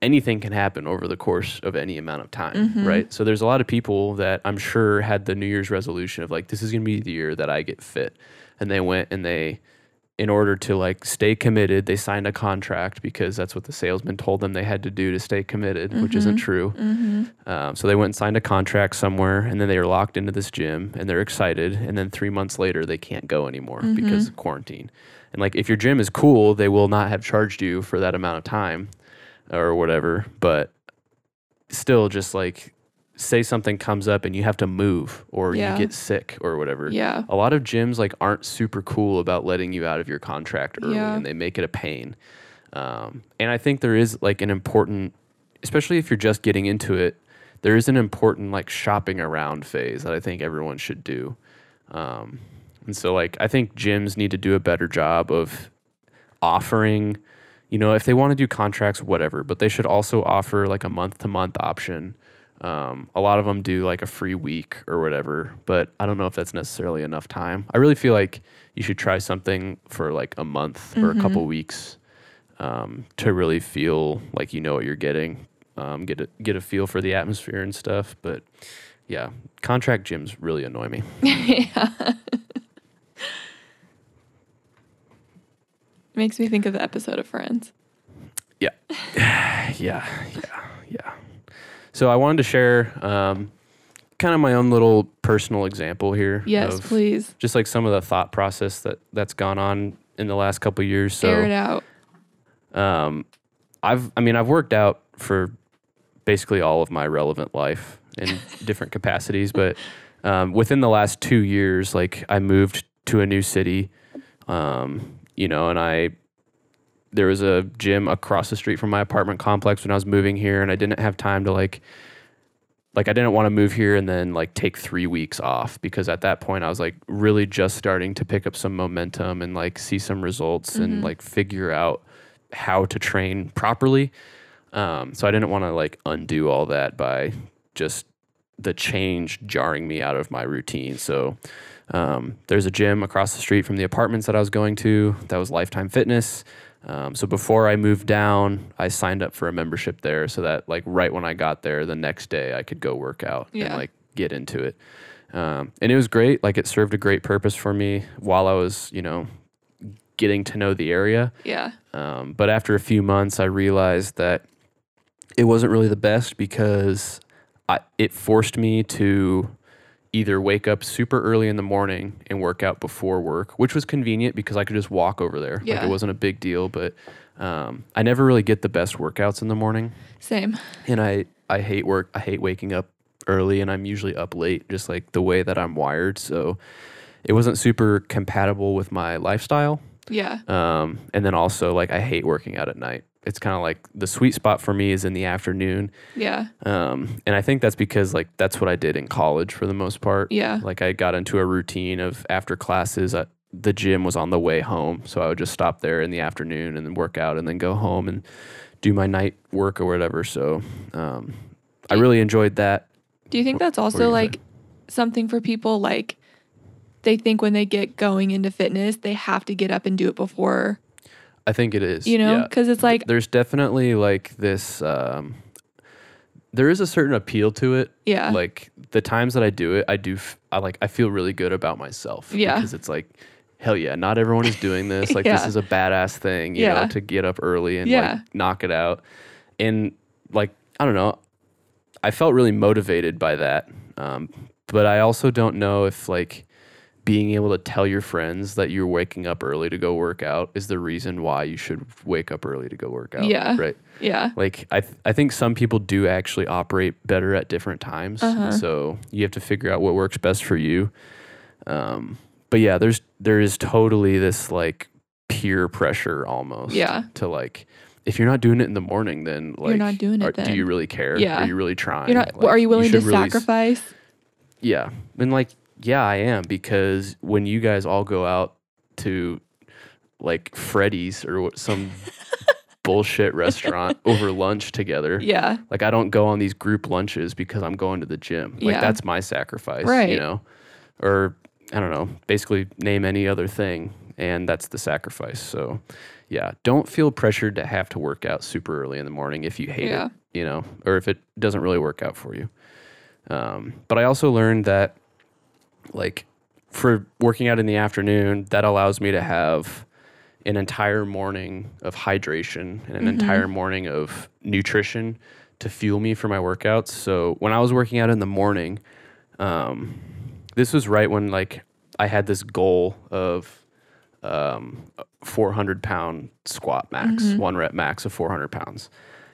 anything can happen over the course of any amount of time, Mhm. right? So there's a lot of people that I'm sure had the New Year's resolution of like this is going to be the year that I get fit. And they went and they in order to like stay committed, they signed a contract because that's what the salesman told them they had to do to stay committed, which isn't Mhm. true. Mm-hmm. Um, so they went and signed a contract somewhere, and then they are locked into this gym, and they're excited. And then three months later, they can't go anymore because of quarantine. And like, if your gym is cool, they will not have charged you for that amount of time, or whatever. But still, just like, say something comes up and you have to move, or Yeah. you get sick, or whatever. Yeah. A lot of gyms like aren't super cool about letting you out of your contract early, Yeah. and they make it a pain. Um, and I think there is like an important, especially if you're just getting into it, there is an important like shopping around phase that I think everyone should do. Um, and so like I think gyms need to do a better job of offering, you know, if they want to do contracts, whatever, but they should also offer like a month to month option. Um, a lot of them do like a free week or whatever, but I don't know if that's necessarily enough time. I really feel like you should try something for like a month or a Mhm. couple weeks um, to really feel like you know what you're getting, um, get a, get a feel for the atmosphere and stuff. But yeah, contract gyms really annoy me. yeah. Makes me think of the episode of Friends. yeah, yeah, yeah. Yeah. So I wanted to share um, kind of my own little personal example here. Yes, please. Just like some of the thought process that that's gone on in the last couple years. So Air it out. um, I've, I mean, I've worked out for basically all of my relevant life in different capacities, but um, within the last two years, like I moved to a new city, um, you know, and I, there was a gym across the street from my apartment complex when I was moving here, and I didn't have time to like, like I didn't want to move here and then like take three weeks off because at that point I was like really just starting to pick up some momentum and like see some results Mhm. and like figure out how to train properly. Um, so I didn't want to like undo all that by just the change jarring me out of my routine. So um, there's a gym across the street from the apartments that I was going to. That was Lifetime Fitness. Um, so before I moved down, I signed up for a membership there, so that like right when I got there, the next day I could go work out and like get into it. Um, and it was great. Like it served a great purpose for me while I was, you know, getting to know the area. Yeah. Um, but after a few months, I realized that it wasn't really the best because I, it forced me to either wake up super early in the morning and work out before work, which was convenient because I could just walk over there. Like Yeah. it wasn't a big deal, but um, I never really get the best workouts in the morning, Same. and I I hate work. I hate waking up early, and I'm usually up late, just like the way that I'm wired. So it wasn't super compatible with my lifestyle. Yeah. Um, and then also like I hate working out at night. It's kind of like the sweet spot for me is in the afternoon. Yeah. Um, and I think that's because like that's what I did in college for the most part. Yeah. Like I got into a routine of after classes, uh, the gym was on the way home, so I would just stop there in the afternoon and then work out, and then go home and do my night work or whatever. So um, I really enjoyed that. Do you think that's also say? like something for people like they think when they get going into fitness, they have to get up and do it before, I think it is. you know? Yeah. Because it's like, There's definitely like this. Um, there is a certain appeal to it. yeah. like the times that I do it, I do f- I like I feel really good about myself. Yeah. Because it's like, hell yeah, not everyone is doing this. Like Yeah. this is a badass thing, you Yeah. know, to get up early and Yeah. like knock it out. And like, I don't know. I felt really motivated by that. Um, but I also don't know if like being able to tell your friends that you're waking up early to go work out is the reason why you should wake up early to go work out. Yeah. Right. yeah. Like I, th- I think some people do actually operate better at different times. Uh-huh. So you have to figure out what works best for you. Um, but yeah, there's there is totally this like peer pressure almost. Yeah. To like, if you're not doing it in the morning, then like you're not doing it are-. Do you really care? Yeah. Are you really trying? You're not, Like, are you willing to should really s- sacrifice? Yeah. And like, yeah, I am because when you guys all go out to like Freddy's or some bullshit restaurant over lunch together, Yeah. like I don't go on these group lunches because I'm going to the gym. Like Yeah. that's my sacrifice, Right. you know? Or I don't know, basically name any other thing and that's the sacrifice. So, yeah, don't feel pressured to have to work out super early in the morning if you hate Yeah. it, you know, or if it doesn't really work out for you. Um, but I also learned that like for working out in the afternoon, that allows me to have an entire morning of hydration and an entire morning of nutrition to fuel me for my workouts. So when I was working out in the morning, um, this was right when like I had this goal of um, 400 pound squat max, one rep max of 400 pounds,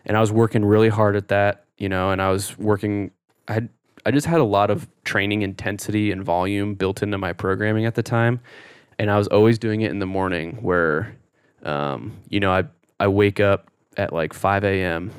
and I was working really hard at that, you know, and I was working. I had I just had a lot of training intensity and volume built into my programming at the time, and I was always doing it in the morning where, um, you know, I I wake up at like 5 a.m.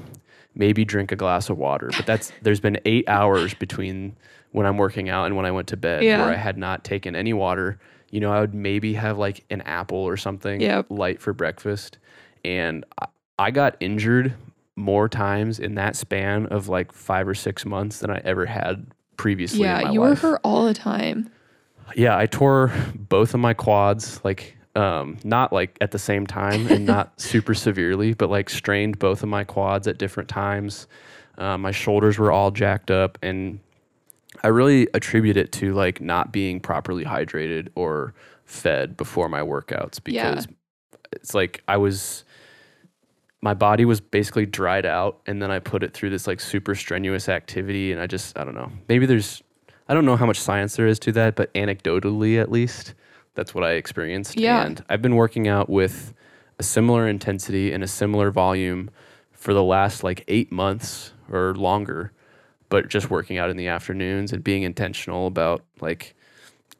Maybe drink a glass of water, but that's there's been eight hours between when I'm working out and when I went to bed Yeah. where I had not taken any water. You know, I would maybe have like an apple or something Yep. light for breakfast, and I, I got injured more times in that span of like five or six months than I ever had previously. in Yeah. You were life. hurt all the time. Yeah, I tore both of my quads, like um, not like at the same time and not super severely, but like strained both of my quads at different times. Uh, my shoulders were all jacked up, and I really attribute it to like not being properly hydrated or fed before my workouts Yeah. because it's like I was my body was basically dried out and then I put it through this like super strenuous activity and I just I don't know. Maybe there's I don't know how much science there is to that, but anecdotally at least, that's what I experienced. Yeah. And I've been working out with a similar intensity and a similar volume for the last like eight months or longer, but just working out in the afternoons and being intentional about like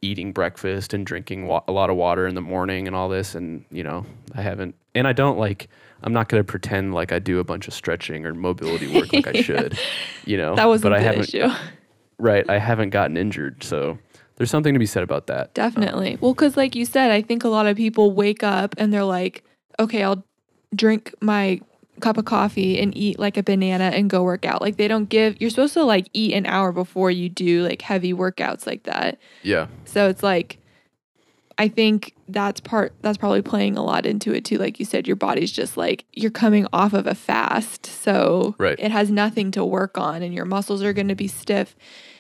eating breakfast and drinking wa- a lot of water in the morning and all this. And, you know, I haven't, and I don't like, I'm not going to pretend like I do a bunch of stretching or mobility work like I Yeah. should, you know, That wasn't but I haven't, issue. right. I haven't gotten injured. So there's something to be said about that. Definitely. Well, because like you said, I think a lot of people wake up and they're like, okay, I'll drink my cup of coffee and eat like a banana and go work out. Like they don't give, you're supposed to like eat an hour before you do like heavy workouts like that. Yeah. So it's like, I think that's part, that's probably playing a lot into it too. Like you said, your body's just like, you're coming off of a fast. So Right. it has nothing to work on and your muscles are going to be stiff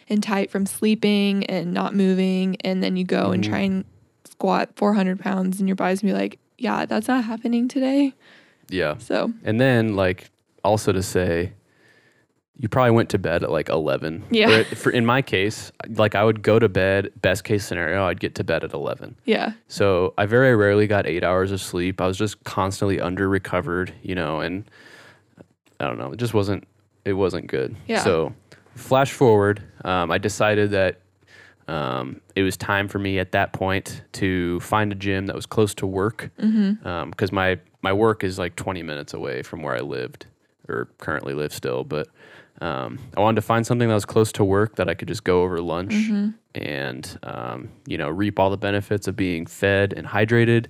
and tight from sleeping and not moving. And then you go and Mhm. try and squat 400 pounds and your body's gonna be like, yeah, that's not happening today. Yeah. So And then like also to say, you probably went to bed at like 11. Yeah. Or For in my case, like I would go to bed, best case scenario, I'd get to bed at 11. yeah, So I very rarely got eight hours of sleep. I was just constantly under recovered, you know, and I don't know, it just wasn't, it wasn't good. Yeah. So flash forward, um, I decided that um, it was time for me at that point to find a gym that was close to work mm-hmm. because my my work is like 20 minutes away from where I lived or currently live still. But um, I wanted to find something that was close to work that I could just go over lunch Mm-hmm. and um, you know reap all the benefits of being fed and hydrated.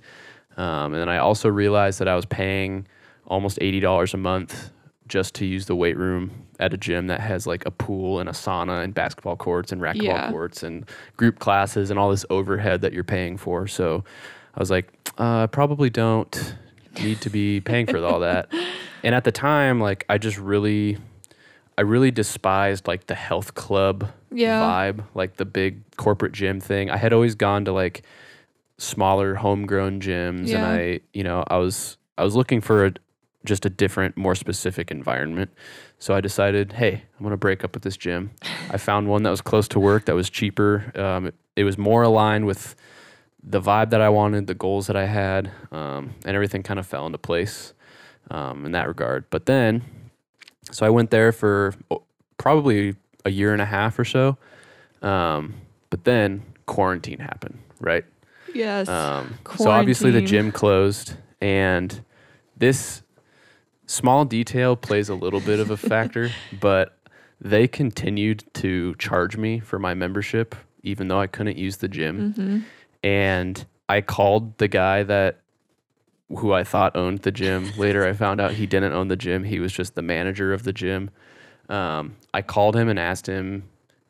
Um, and then I also realized that I was paying almost eighty dollars a month just to use the weight room at a gym that has like a pool and a sauna and basketball courts and racquetball Yeah. courts and group classes and all this overhead that you're paying for. So I was like, uh, probably don't need to be paying for all that. And at the time, like I just really, I really despised like the health club Yeah. vibe, like the big corporate gym thing. I had always gone to like smaller homegrown gyms, and I, you know, I was I was looking for a just a different, more specific environment. So I decided, hey, I'm gonna break up with this gym. I found one that was close to work, that was cheaper. Um, it, it was more aligned with the vibe that I wanted, the goals that I had, um, and everything kind of fell into place um, in that regard. But then, so I went there for oh, probably a year and a half or so. Um, but then quarantine happened, right? Yes. Um, so obviously the gym closed, and this small detail plays a little bit of a factor, but they continued to charge me for my membership, even though I couldn't use the gym. Mm-hmm. And I called the guy that who I thought owned the gym. Later, I found out he didn't own the gym. He was just the manager of the gym. Um, I called him and asked him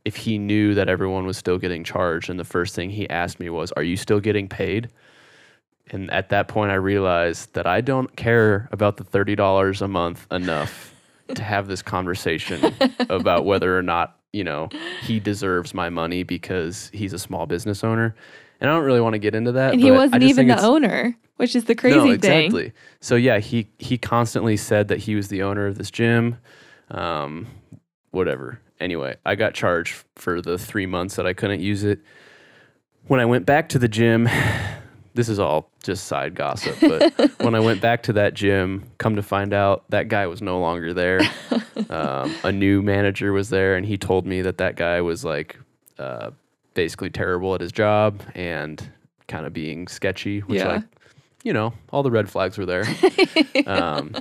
if he knew that everyone was still getting charged. And the first thing he asked me was, Are you still getting paid? And at that point, I realized that I don't care about the $30 a month enough to have this conversation about whether or not, you know, he deserves my money because he's a small business owner. And I don't really want to get into that. And he wasn't even the owner, which is the crazy no, thing. exactly. So yeah, he he constantly said that he was the owner of this gym. Um, whatever. Anyway, I got charged for the three months that I couldn't use it. When I went back to the gym, this is all just side gossip, but when I went back to that gym, come to find out that guy was no longer there. Um, a new manager was there, and he told me that that guy was like uh, basically terrible at his job and kind of being sketchy, which Yeah. like you know, all the red flags were there. um,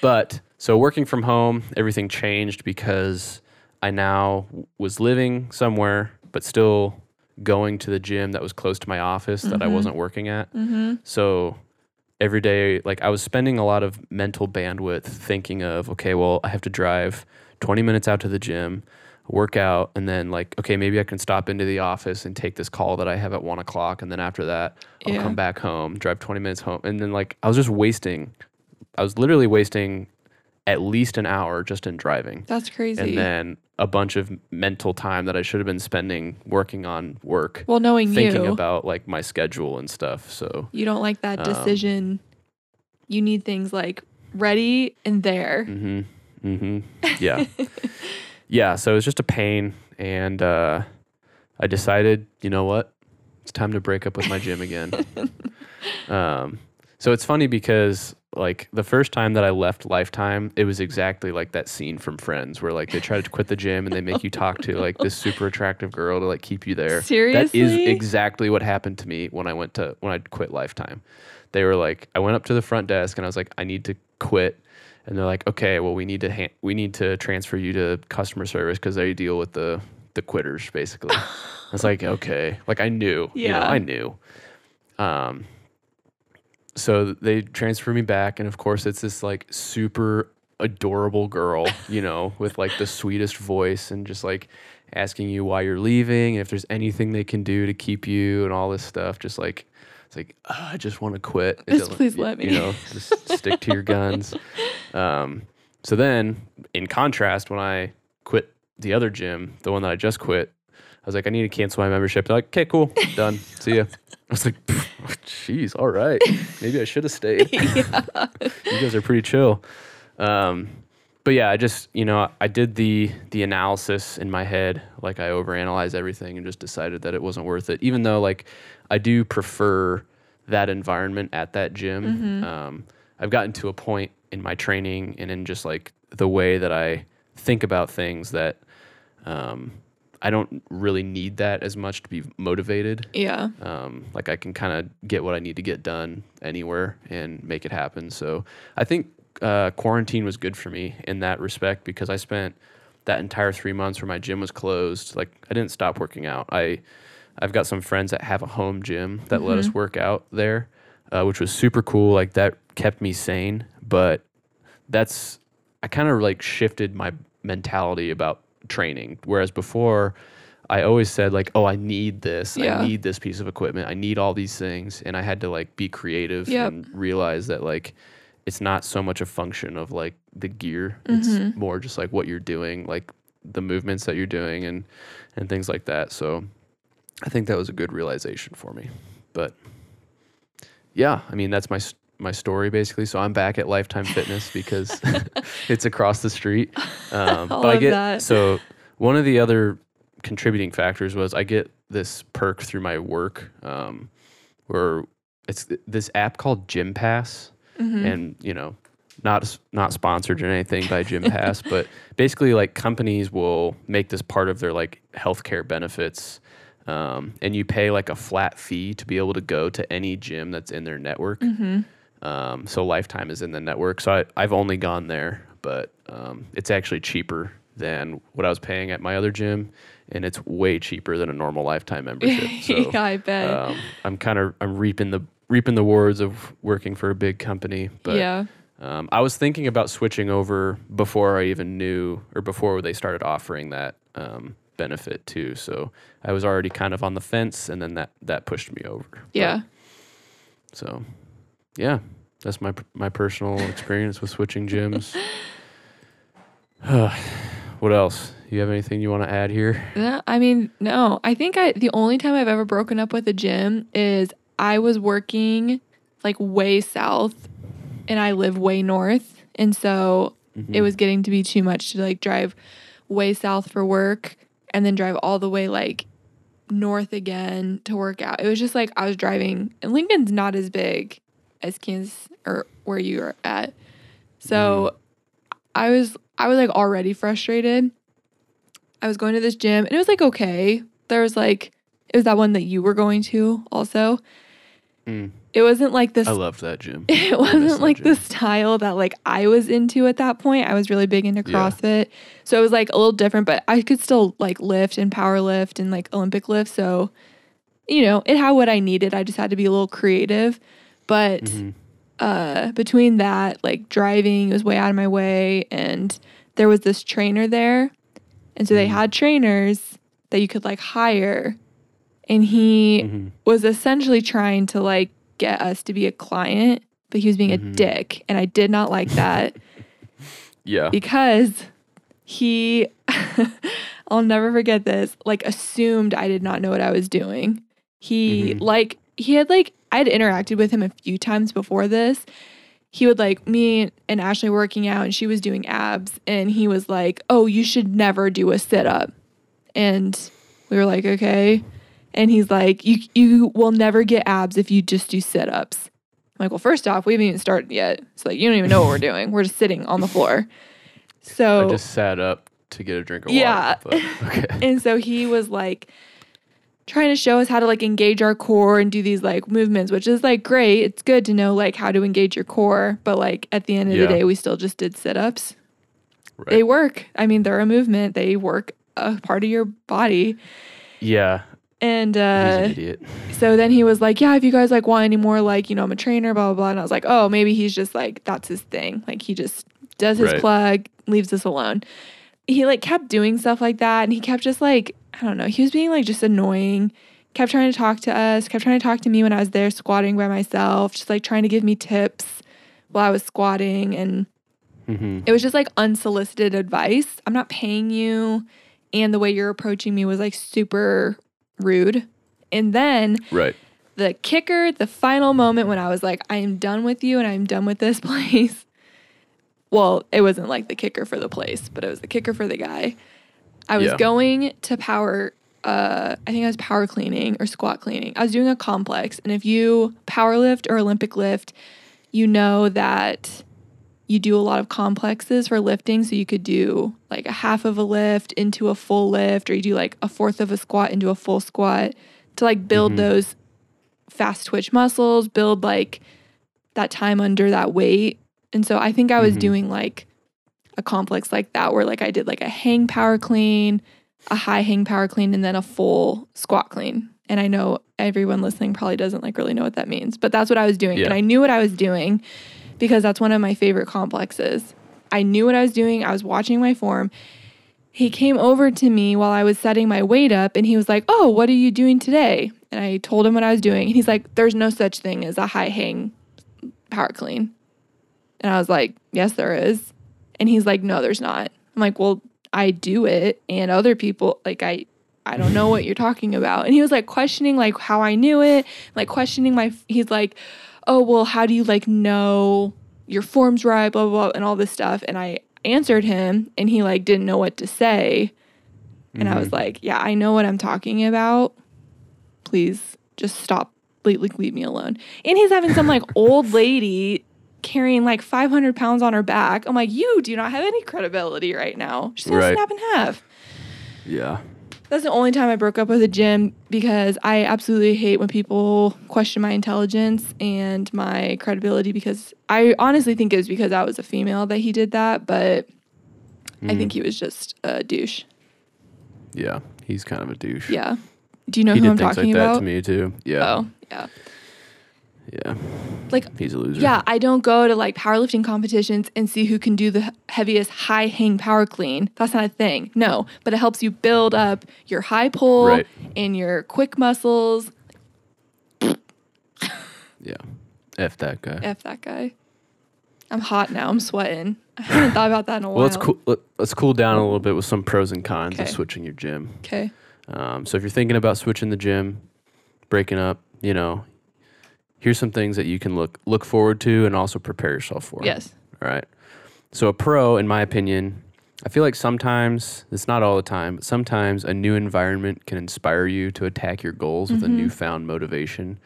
but so working from home, everything changed because I now was living somewhere, but still going to the gym that was close to my office that I Mhm. wasn't working at. Mm-hmm. So every day, like I was spending a lot of mental bandwidth thinking of, okay, well, I have to drive 20 minutes out to the gym, work out, and then like, okay, maybe I can stop into the office and take this call that I have at one o'clock. And then after that, I'll Yeah. come back home, drive 20 minutes home. And then like, I was just wasting, I was literally wasting at least an hour just in driving. That's crazy. And then a bunch of mental time that I should have been spending working on work, well, knowing thinking you, about like my schedule and stuff. So you don't like that um, decision. you need things like ready and there. Mm-hmm. Mm-hmm. Yeah. yeah. So it was just a pain. And uh, I decided, you know what? It's time to break up with my gym again. um, so it's funny because like the first time that I left Lifetime, it was exactly like that scene from Friends where like they try to quit the gym and they make you talk to like this super attractive girl to like keep you there. Seriously? That is exactly what happened to me when I went to when I quit Lifetime. They were like, I went up to the front desk and I was like, I need to quit. And they're like, okay, well, we need to ha- we need to transfer you to customer service because they deal with the the quitters basically. I was like, okay, like I knew, you know, Yeah. I knew. Um, so they transfer me back, and of course, it's this like super adorable girl, you know, with like the sweetest voice and just like asking you why you're leaving and if there's anything they can do to keep you and all this stuff. Just like it's like "Ah, I just want to quit. It Just doesn't- please let me. You know, just stick to your guns. Um, so then, in contrast, when I quit the other gym, the one that I just quit, I was like, I need to cancel my membership. They're like, okay, cool, done. See ya. I was like, jeez, all right. Maybe I should have stayed. yeah. you guys are pretty chill. Um, but yeah, I just you know I did the the analysis in my head, like I overanalyzed everything and just decided that it wasn't worth it. Even though like I do prefer that environment at that gym. Mhm. Um, I've gotten to a point in my training and in just like the way that I think about things that um, I don't really need that as much to be motivated. Yeah. Um, like I can kind of get what I need to get done anywhere and make it happen. So I think uh, quarantine was good for me in that respect because I spent that entire three months where my gym was closed. Like I didn't stop working out. I I've got some friends that have a home gym that let us work out there, uh, which was super cool. Like that kept me sane. But that's I kind of like shifted my mentality about training. Whereas before, I always said like, "Oh, I need this. Yeah. I need this piece of equipment. I need all these things," and I had to like be creative Yep. and realize that like it's not so much a function of like the gear. Mhm. It's more just like what you're doing, like the movements that you're doing, and and things like that. So I think that was a good realization for me. But yeah, I mean that's my my story basically. So I'm back at Lifetime Fitness because it's across the street. Um, but I get that. so one of the other contributing factors was I get this perk through my work, um, where it's th- this app called Gympass, Mhm. and you know, not not sponsored or anything by Gympass, but basically like companies will make this part of their like healthcare benefits. Um, and you pay like a flat fee to be able to go to any gym that's in their network. Mhm. Um, so Lifetime is in the network. So I, I've only gone there, but um, it's actually cheaper than what I was paying at my other gym, and it's way cheaper than a normal lifetime membership. So yeah, I bet. um, I'm kind of I'm reaping the reaping the rewards of working for a big company. But yeah. um, I was thinking about switching over before I even knew or before they started offering that um, benefit too. So I was already kind of on the fence, and then that that pushed me over. But- Yeah. so, yeah, that's my my personal experience with switching gyms. what else? You have anything you want to add here? No, I mean, no. I think I the only time I've ever broken up with a gym is I was working like way south and I live way north. And so Mm-hmm. it was getting to be too much to like drive way south for work and then drive all the way like north again to work out. It was just like I was driving and Lincoln's not as big as Kansas or where you are at. So mm-hmm. I was I was like already frustrated. I was going to this gym and it was like okay. There was like it was that one that you were going to also. Mm. It wasn't like this I loved that gym. it wasn't like the style that like I was into at that point. I was really big into Yeah. CrossFit. So it was like a little different, but I could still like lift and power lift and like Olympic lift. So, you know, it had what I needed. I just had to be a little creative. But Mhm. uh between that, like driving was way out of my way and there was this trainer there. And so they Mhm. had trainers that you could like hire. And he Mhm. was essentially trying to like get us to be a client, but he was being a Mhm. dick. And I did not like that Yeah. because he, I'll never forget this, like assumed I did not know what I was doing. He, Mhm. like, he had like, I had interacted with him a few times before this. He would like me and Ashley working out and she was doing abs and he was like, "Oh, you should never do a sit up." And we were like, "Okay." And he's like, "You you will never get abs if you just do sit ups." I'm like, "Well, first off, we haven't even started yet. So like, you don't even know what we're doing. We're just sitting on the floor." So I just sat up to get a drink of Yeah. water. But, okay. and so he was like trying to show us how to like engage our core and do these like movements, which is like great. It's good to know like how to engage your core, but like at the end of Yeah. the day, we still just did sit-ups. Right. They work. I mean, they're a movement. They work a part of your body. yeah. And He's an uh idiot. so then he was like, "Yeah, if you guys like want any more like, you know, I'm a trainer, blah blah blah." And I was like, "Oh, maybe he's just like that's his thing. Like he just does his Right. plug, leaves us alone." He like kept doing stuff like that and he kept just like, I don't know, he was being like just annoying. Kept trying to talk to us, kept trying to talk to me when I was there squatting by myself, just like trying to give me tips while I was squatting and hmm it was just like unsolicited advice. I'm not paying you and the way you're approaching me was like super rude. And then Right. the kicker, the final moment when I was like, I am done with you and I'm done with this place. Well, it wasn't like the kicker for the place, but it was the kicker for the guy. I was Yeah. going to power, uh, I think I was power cleaning or squat cleaning. I was doing a complex. And if you power lift or Olympic lift, you know that you do a lot of complexes for lifting. So you could do like a half of a lift into a full lift, or you do like a fourth of a squat into a full squat to like build Mhm. those fast twitch muscles, build like that time under that weight. And so I think I was Mhm. doing like a complex like that where like I did like a hang power clean, a high hang power clean, and then a full squat clean. And I know everyone listening probably doesn't like really know what that means, but that's what I was doing. Yeah. And I knew what I was doing because that's one of my favorite complexes. I knew what I was doing. I was watching my form. He came over to me while I was setting my weight up and he was like, Oh, what are you doing today? And I told him what I was doing. And he's like, There's no such thing as a high hang power clean. And I was like, Yes, there is. And he's like, No, there's not. I'm like, Well, I do it. And other people, like, I, I don't know what you're talking about. And he was like questioning like how I knew it, like questioning my he's like, "Oh, well, how do you like know your form's right, blah blah, blah and all this stuff." And I answered him and he like didn't know what to say. And I was mm-hmm. like, "Yeah, I know what I'm talking about. Please just stop. Leave, like, leave me alone." And he's having some like old lady carrying like 500 pounds on her back. I'm like, "You do not have any credibility right now. She's gonna Right. snap in half." Yeah. That's the only time I broke up with a gym because I absolutely hate when people question my intelligence and my credibility because I honestly think it was because I was a female that he did that, but I think mm. he was just a douche. Yeah, he's kind of a douche. Yeah. Do you know he who did I'm talking like that about? to me too. Yeah, Oh, yeah. Yeah. Like He's a loser. Yeah, I don't go to like powerlifting competitions and see who can do the heaviest high hang power clean. That's not a thing. No, but it helps you build up your high pull Right. and your quick muscles. yeah. F that guy. F that guy. I'm hot now. I'm sweating. I haven't thought about that in a while. Well, let's cool. Let, let's cool down a little bit with some pros and cons of switching your gym. Okay. Um, so if you're thinking about switching the gym, breaking up, you know, here's some things that you can look look forward to and also prepare yourself for. Yes. All right. So a pro, in my opinion, I feel like sometimes it's not all the time, but sometimes a new environment can inspire you to attack your goals with a Mm-hmm. newfound motivation.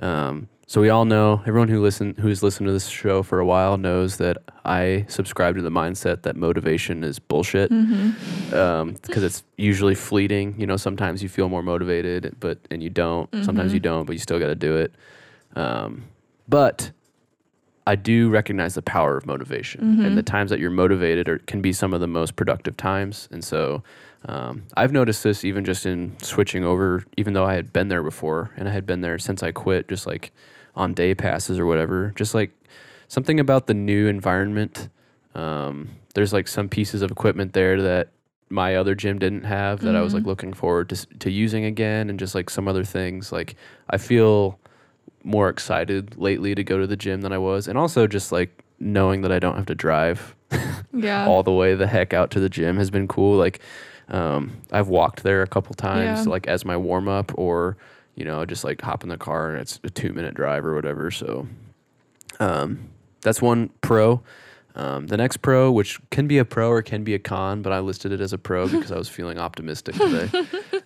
Um, so we all know, everyone who listen who's listened to this show for a while knows that I subscribe to the mindset that motivation is bullshit Mm-hmm. um, because it's usually fleeting. You know, sometimes you feel more motivated, but and you don't. Sometimes Mm-hmm. you don't, but you still got to do it. Um, but I do recognize the power of motivation, Mm-hmm. and the times that you're motivated are, can be some of the most productive times. And so, um, I've noticed this even just in switching over, even though I had been there before, and I had been there since I quit, just like on day passes or whatever. Just like something about the new environment. Um, there's like some pieces of equipment there that my other gym didn't have that I was like looking forward to to using again, and just like some other things. Like I feel more excited lately to go to the gym than I was, and also just like knowing that I don't have to drive Yeah. all the way the heck out to the gym has been cool. Like um, I've walked there a couple times, Yeah. like as my warm up, or you know, just like hop in the car and it's a two minute drive or whatever. So um, that's one pro. Um, the next pro, which can be a pro or can be a con, but I listed it as a pro because I was feeling optimistic today.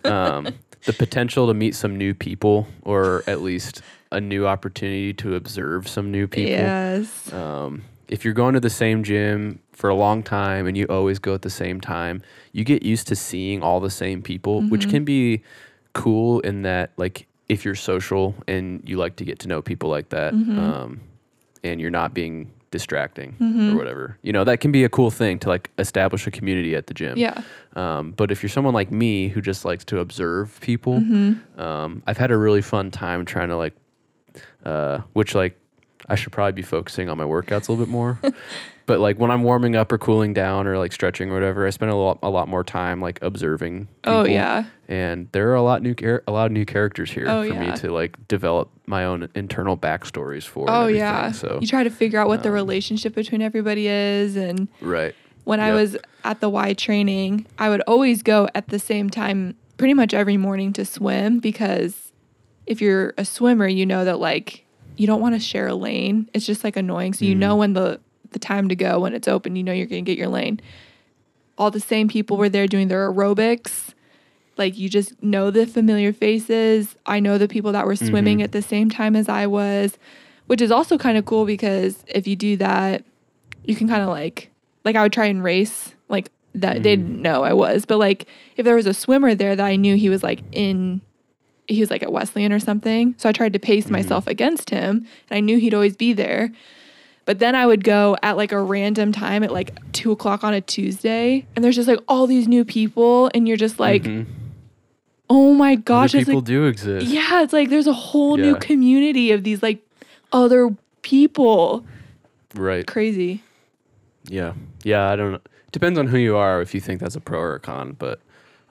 um, the potential to meet some new people, or at least a new opportunity to observe some new people. Yes. Um, if you're going to the same gym for a long time and you always go at the same time, you get used to seeing all the same people, which can be cool in that, like, if you're social and you like to get to know people like that, um, and you're not being distracting or whatever, you know, that can be a cool thing to like establish a community at the gym. Yeah. Um, but if you're someone like me who just likes to observe people, um, I've had a really fun time trying to like, uh, which like I should probably be focusing on my workouts a little bit more. but like when I'm warming up or cooling down or like stretching or whatever, I spend a lot a lot more time like observing. Oh yeah. and there are a lot new char- a lot of new characters here Oh, for me to like develop my own internal backstories for. Oh yeah. so you try to figure out what the um, relationship between everybody is and right, when I was at the Y training, I would always go at the same time pretty much every morning to swim because if you're a swimmer, you know that like you don't want to share a lane. It's just like annoying. So you know mm. when the the time to go when it's open, you know you're going to get your lane. All the same people were there doing their aerobics. Like you just know the familiar faces. I know the people that were mm-hmm. swimming at the same time as I was, which is also kind of cool because if you do that, you can kind of like like I would try and race like that they mm. didn't know I was, but like if there was a swimmer there that I knew he was like in he was like at Wesleyan or something. So I tried to pace myself against him and I knew he'd always be there. But then I would go at like a random time at like two o'clock on a Tuesday and there's just like all these new people and you're just like, Mhm. oh my gosh, people like do exist. yeah, it's like there's a whole new community of these like other people. right. Crazy. Yeah. Yeah, I don't know. Depends on who you are if you think that's a pro or a con, but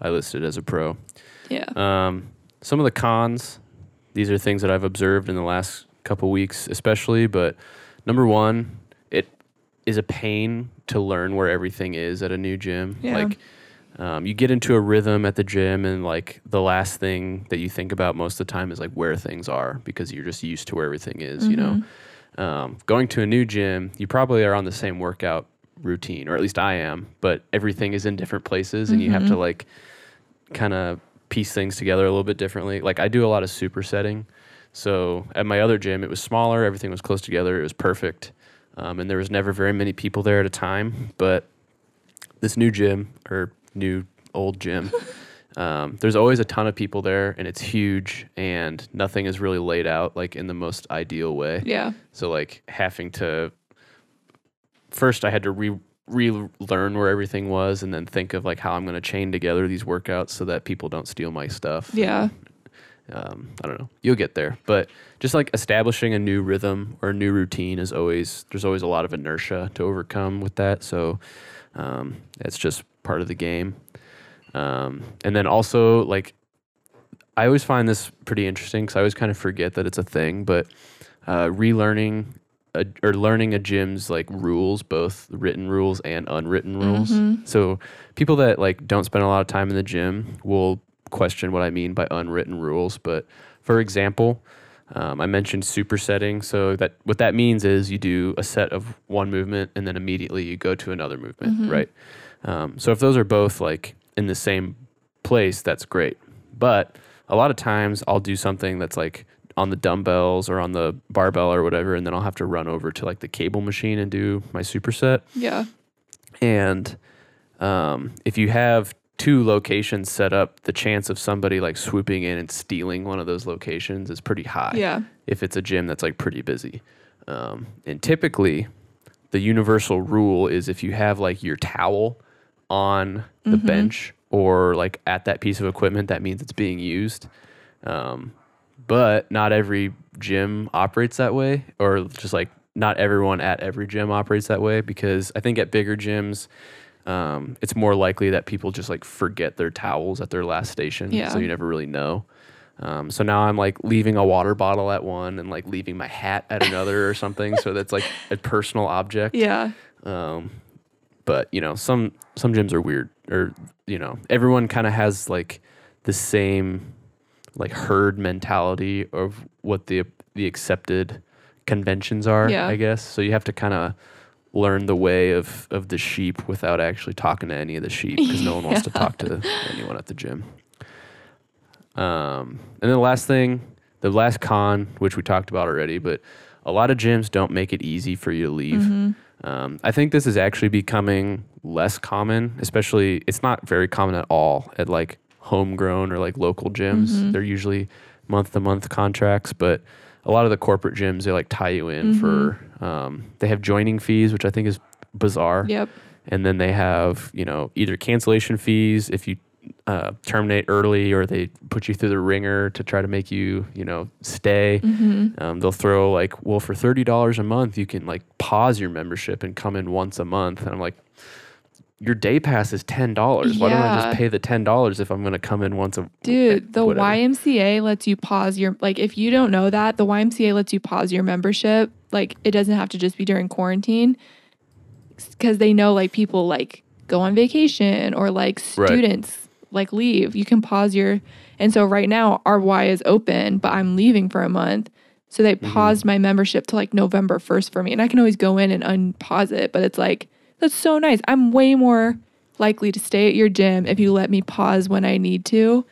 I listed as a pro. Yeah. Um, some of the cons, these are things that I've observed in the last couple weeks, especially. But number one, it is a pain to learn where everything is at a new gym. Yeah. Like, um, you get into a rhythm at the gym, and like the last thing that you think about most of the time is like where things are because you're just used to where everything is, you know. Um, going to a new gym, you probably are on the same workout routine, or at least I am, but everything is in different places, and you have to like kind of piece things together a little bit differently. Like I do a lot of supersetting. So at my other gym, it was smaller, everything was close together, it was perfect, um, and there was never very many people there at a time. But this new gym or new old gym, um, there's always a ton of people there, and it's huge, and nothing is really laid out like in the most ideal way. Yeah. So like having to first I had to re relearn where everything was and then think of like how I'm going to chain together these workouts so that people don't steal my stuff. Yeah. Um, I don't know. You'll get there, but just like establishing a new rhythm or a new routine is always there's always a lot of inertia to overcome with that. So um, it's just part of the game. Um, and then also like I always find this pretty interesting because I always kind of forget that it's a thing, but uh, relearning a, or learning a gym's like rules, both written rules and unwritten rules. Mhm. So people that like don't spend a lot of time in the gym will question what I mean by unwritten rules. But for example, um, I mentioned supersetting. So that what that means is you do a set of one movement and then immediately you go to another movement, Mhm. right? Um, so if those are both like in the same place, that's great. But a lot of times I'll do something that's like on the dumbbells or on the barbell or whatever, and then I'll have to run over to like the cable machine and do my superset. Yeah. And um, if you have two locations set up, the chance of somebody like swooping in and stealing one of those locations is pretty high Yeah. if it's a gym that's like pretty busy. Um, and typically, the universal rule is if you have like your towel on the Mhm. bench or like at that piece of equipment, that means it's being used. Um, but not every gym operates that way, or just like not everyone at every gym operates that way because I think at bigger gyms, um, it's more likely that people just like forget their towels at their last station. Yeah. So you never really know. Um, so now I'm like leaving a water bottle at one and like leaving my hat at another or something. So that's like a personal object. Yeah. Um, but you know, some some gyms are weird, or you know, everyone kind of has like the same like herd mentality of what the the accepted conventions are. Yeah. I guess so. You have to kind of learn the way of of the sheep without actually talking to any of the sheep because no one wants to talk to anyone at the gym. Um, and then the last thing, the last con, which we talked about already, but a lot of gyms don't make it easy for you to leave. Mhm. Um, I think this is actually becoming less common, especially it's not very common at all at like homegrown or like local gyms. Mhm. They're usually month to month contracts, but a lot of the corporate gyms they like tie you in for um, they have joining fees, which I think is bizarre. Yep. And then they have you know either cancellation fees if you uh, terminate early, or they put you through the ringer to try to make you you know stay. hmm Um, they'll throw like, well, for thirty dollars a month, you can like pause your membership and come in once a month. And I'm like, your day pass is ten dollars. Why don't I just pay the ten dollars if I'm going to come in once a Dude, the whatever. YMCA lets you pause your like if you don't know that, the YMCA lets you pause your membership. Like it doesn't have to just be during quarantine cuz they know like people like go on vacation or like Right. students like leave. You can pause your and so right now our Y is open, but I'm leaving for a month. So they Mhm. paused my membership to like November 1st for me. And I can always go in and unpause it, but it's like that's so nice. I'm way more likely to stay at your gym if you let me pause when I need to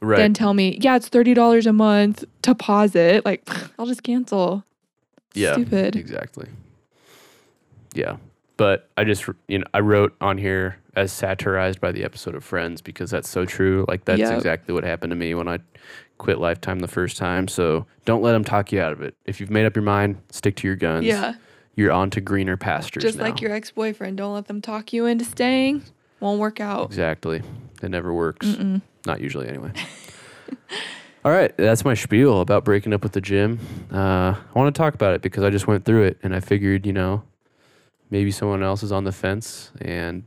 right. then tell me, yeah, it's thirty dollars a month to pause it. Like, I'll just cancel. yeah, Stupid. exactly. Yeah, but I just you know I wrote on here as satirized by the episode of Friends because that's so true. Like that's Yep. exactly what happened to me when I quit Lifetime the first time. So don't let them talk you out of it. If you've made up your mind, stick to your guns. Yeah, you're on to greener pastures. just now. like your ex boyfriend. Don't let them talk you into staying. Won't work out. Exactly. It never works. Mm-mm. Not usually, anyway. All right, that's my spiel about breaking up with the gym. Uh, I want to talk about it because I just went through it and I figured, you know, maybe someone else is on the fence and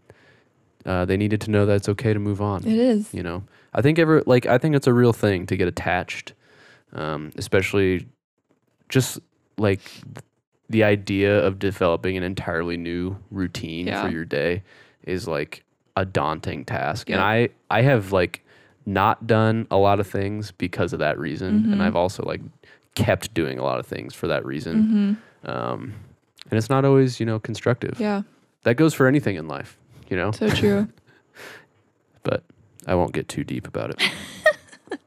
uh, they needed to know that it's okay to move on. It is. You know, I think ever like I think it's a real thing to get attached, um, especially just like the idea of developing an entirely new routine Yeah. for your day is like a daunting task. And I I have like not done a lot of things because of that reason, Mhm. and I've also like kept doing a lot of things for that reason. hmm Um, and it's not always you know constructive. Yeah, That goes for anything in life, you know. so true. But I won't get too deep about it.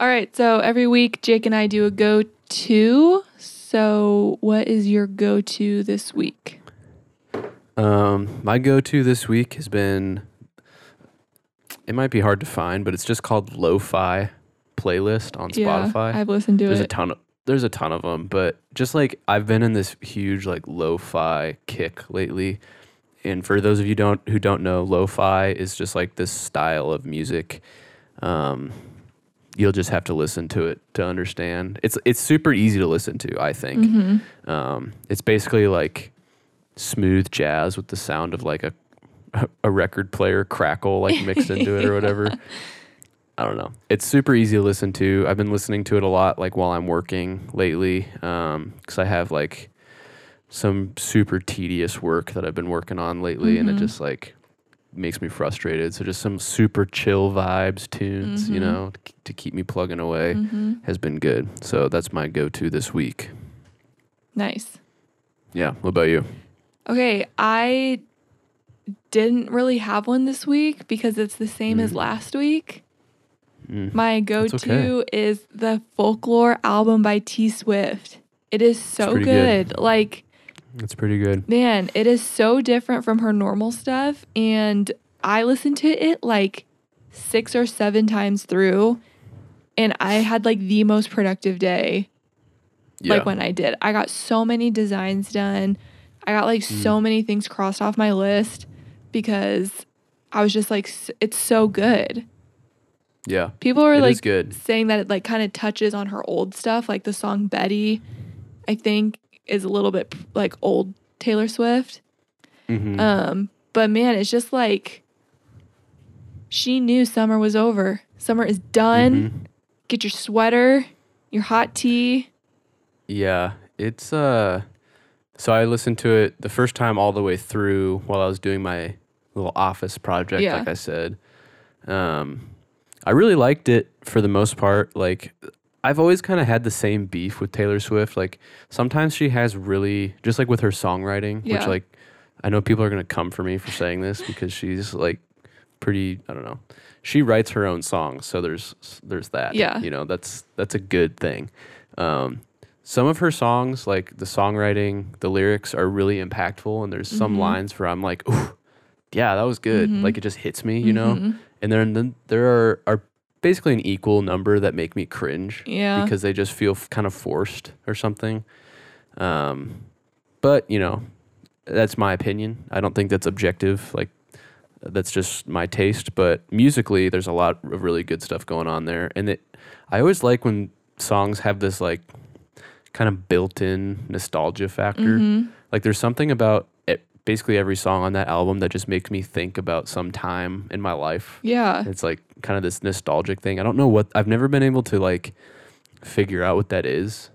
All right, so every week Jake and I do a go to. So, what is your go to this week? Um, my go-to this week has been. It might be hard to find, but it's just called Lo-Fi playlist on Yeah, Spotify. I've listened to There's a it. ton of there's a ton of them, but just like I've been in this huge like lo-fi kick lately. And for those of you don't who don't know, lo-fi is just like this style of music. Um, you'll just have to listen to it to understand. It's it's super easy to listen to, I think. Mm-hmm. Um, it's basically like smooth jazz with the sound of like a a record player crackle like mixed into it or whatever. I don't know. It's super easy to listen to. I've been listening to it a lot like while I'm working lately because I have like some super tedious work that I've been working on lately, and it Mhm. just like makes me frustrated. So just some super chill vibes tunes, you Mhm. know, to, to keep me plugging away hmm has been good. So that's my go-to this week. Nice. Yeah. What about you? Okay, I didn't really have one this week because it's the same as Mm. last week. Mm. My go That's to is the Folklore album by T Swift. It is so good. good. Like, That's pretty good. man, it is so different from her normal stuff. And I listened to it like six or seven times through. And I had like the most productive day Yeah. like when I did. I got so many designs done. I got like Mm. so many things crossed off my list because I was just like, it's so good. yeah. People were like good. saying that it like kind of touches on her old stuff, like the song Betty, I think is a little bit like old Taylor Swift. Mm-hmm. Um, but man, it's just like she knew summer was over. Summer is done. Mm-hmm. Get your sweater, your hot tea. Yeah, it's uh so I listened to it the first time all the way through while I was doing my little office project Yeah. like I said. Um I really liked it for the most part. Like I've always kind of had the same beef with Taylor Swift. Like sometimes she has really just like with her songwriting, Yeah. which like I know people are going to come for me for saying this because she's like pretty, I don't know. She writes her own songs, so there's there's that. Yeah. You know, that's that's a good thing. Um some of her songs, like the songwriting, the lyrics are really impactful, and there's some Mhm. lines where I'm like, "Ooh, yeah, that was good." Mhm. Like it just hits me, you know. Mhm. And then then there are are basically an equal number that make me cringe Yeah. because they just feel f- kind of forced or something. Um, but you know, that's my opinion. I don't think that's objective. Like that's just my taste. But musically, there's a lot of really good stuff going on there, and it. I always like when songs have this like kind of built-in nostalgia factor. Mhm. Like there's something about it, basically every song on that album that just makes me think about some time in my life. Yeah. It's like kind of this nostalgic thing. I don't know what I've never been able to like figure out what that is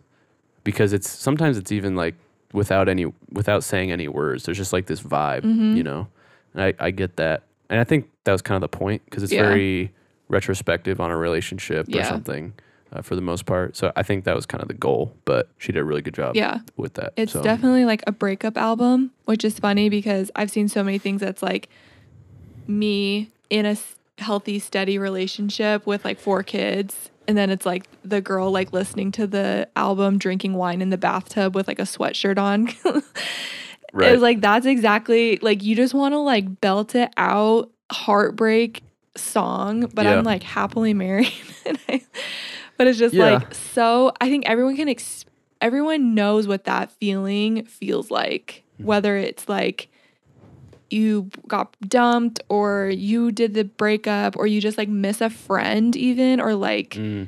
because it's sometimes it's even like without any without saying any words. There's just like this vibe, Mhm. you know. And I I get that. And I think that was kind of the point because it's Yeah. very retrospective on a relationship or something uh, for the most part. So I think that was kind of the goal, but she did a really good job Yeah. with that. It's so. definitely like a breakup album, which is funny because I've seen so many things that's like me in a healthy, steady relationship with like four kids. And then it's like the girl like listening to the album, drinking wine in the bathtub with like a sweatshirt on. right. It's like that's exactly like you just want to like belt it out, heartbreak song, but Yeah. I'm like happily married. and I, but it's just Yeah. like so. I think everyone can. Ex- everyone knows what that feeling feels like, Mm-hmm. whether it's like you got dumped or you did the breakup or you just like miss a friend even or like Mm,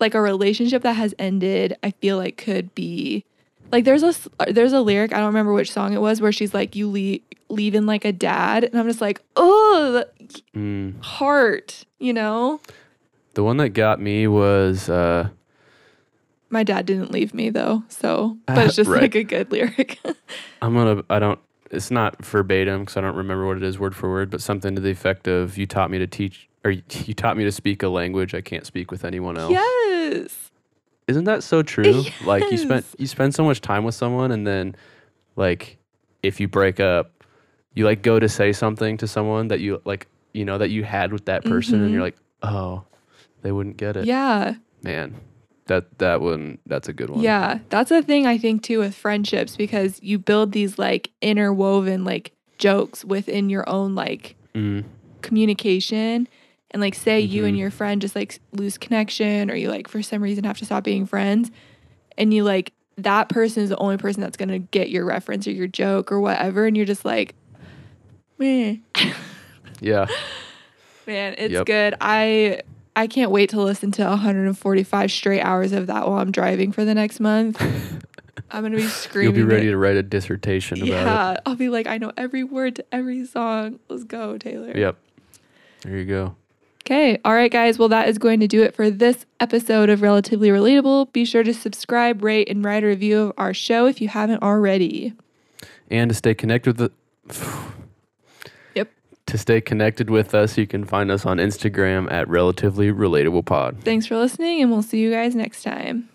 like a relationship that has ended i feel like could be like there's a there's a lyric i don't remember which song it was where she's like you leave leaving like a dad and i'm just like oh mm. heart you know The one that got me was uh my dad didn't leave me though so but it's just Right. like a good lyric I'm gonna. I don't. It's not verbatim because I don't remember what it is word for word, but something to the effect of "You taught me to teach, or you taught me to speak a language I can't speak with anyone else." yes Isn't that so true? Like you spent you spend so much time with someone, and then like if you break up, you like go to say something to someone that you like, you know, that you had with that person, and Mhm. you're like, oh, they wouldn't get it. yeah Man, that that one that's a good one. Yeah, that's a thing I think too with friendships because you build these like interwoven like jokes within your own like Mm, communication. And like say you and Mhm. your friend just like lose connection or you like for some reason have to stop being friends and you like that person is the only person that's gonna get your reference or your joke or whatever, and you're just like, man, Yeah. man, it's Yep. good. I I can't wait to listen to 145 straight hours of that while I'm driving for the next month. I'm gonna be screaming. You'll be ready it. to write a dissertation about Yeah, I'll be like, I know every word to every song. Let's go, Taylor. Yep. There you go. Okay. All right, guys. Well, that is going to do it for this episode of Relatively Relatable. Be sure to subscribe, rate, and write a review of our show if you haven't already. And to stay connected with the. To stay connected with us, you can find us on Instagram at relatively relatable pod. Thanks for listening, and we'll see you guys next time.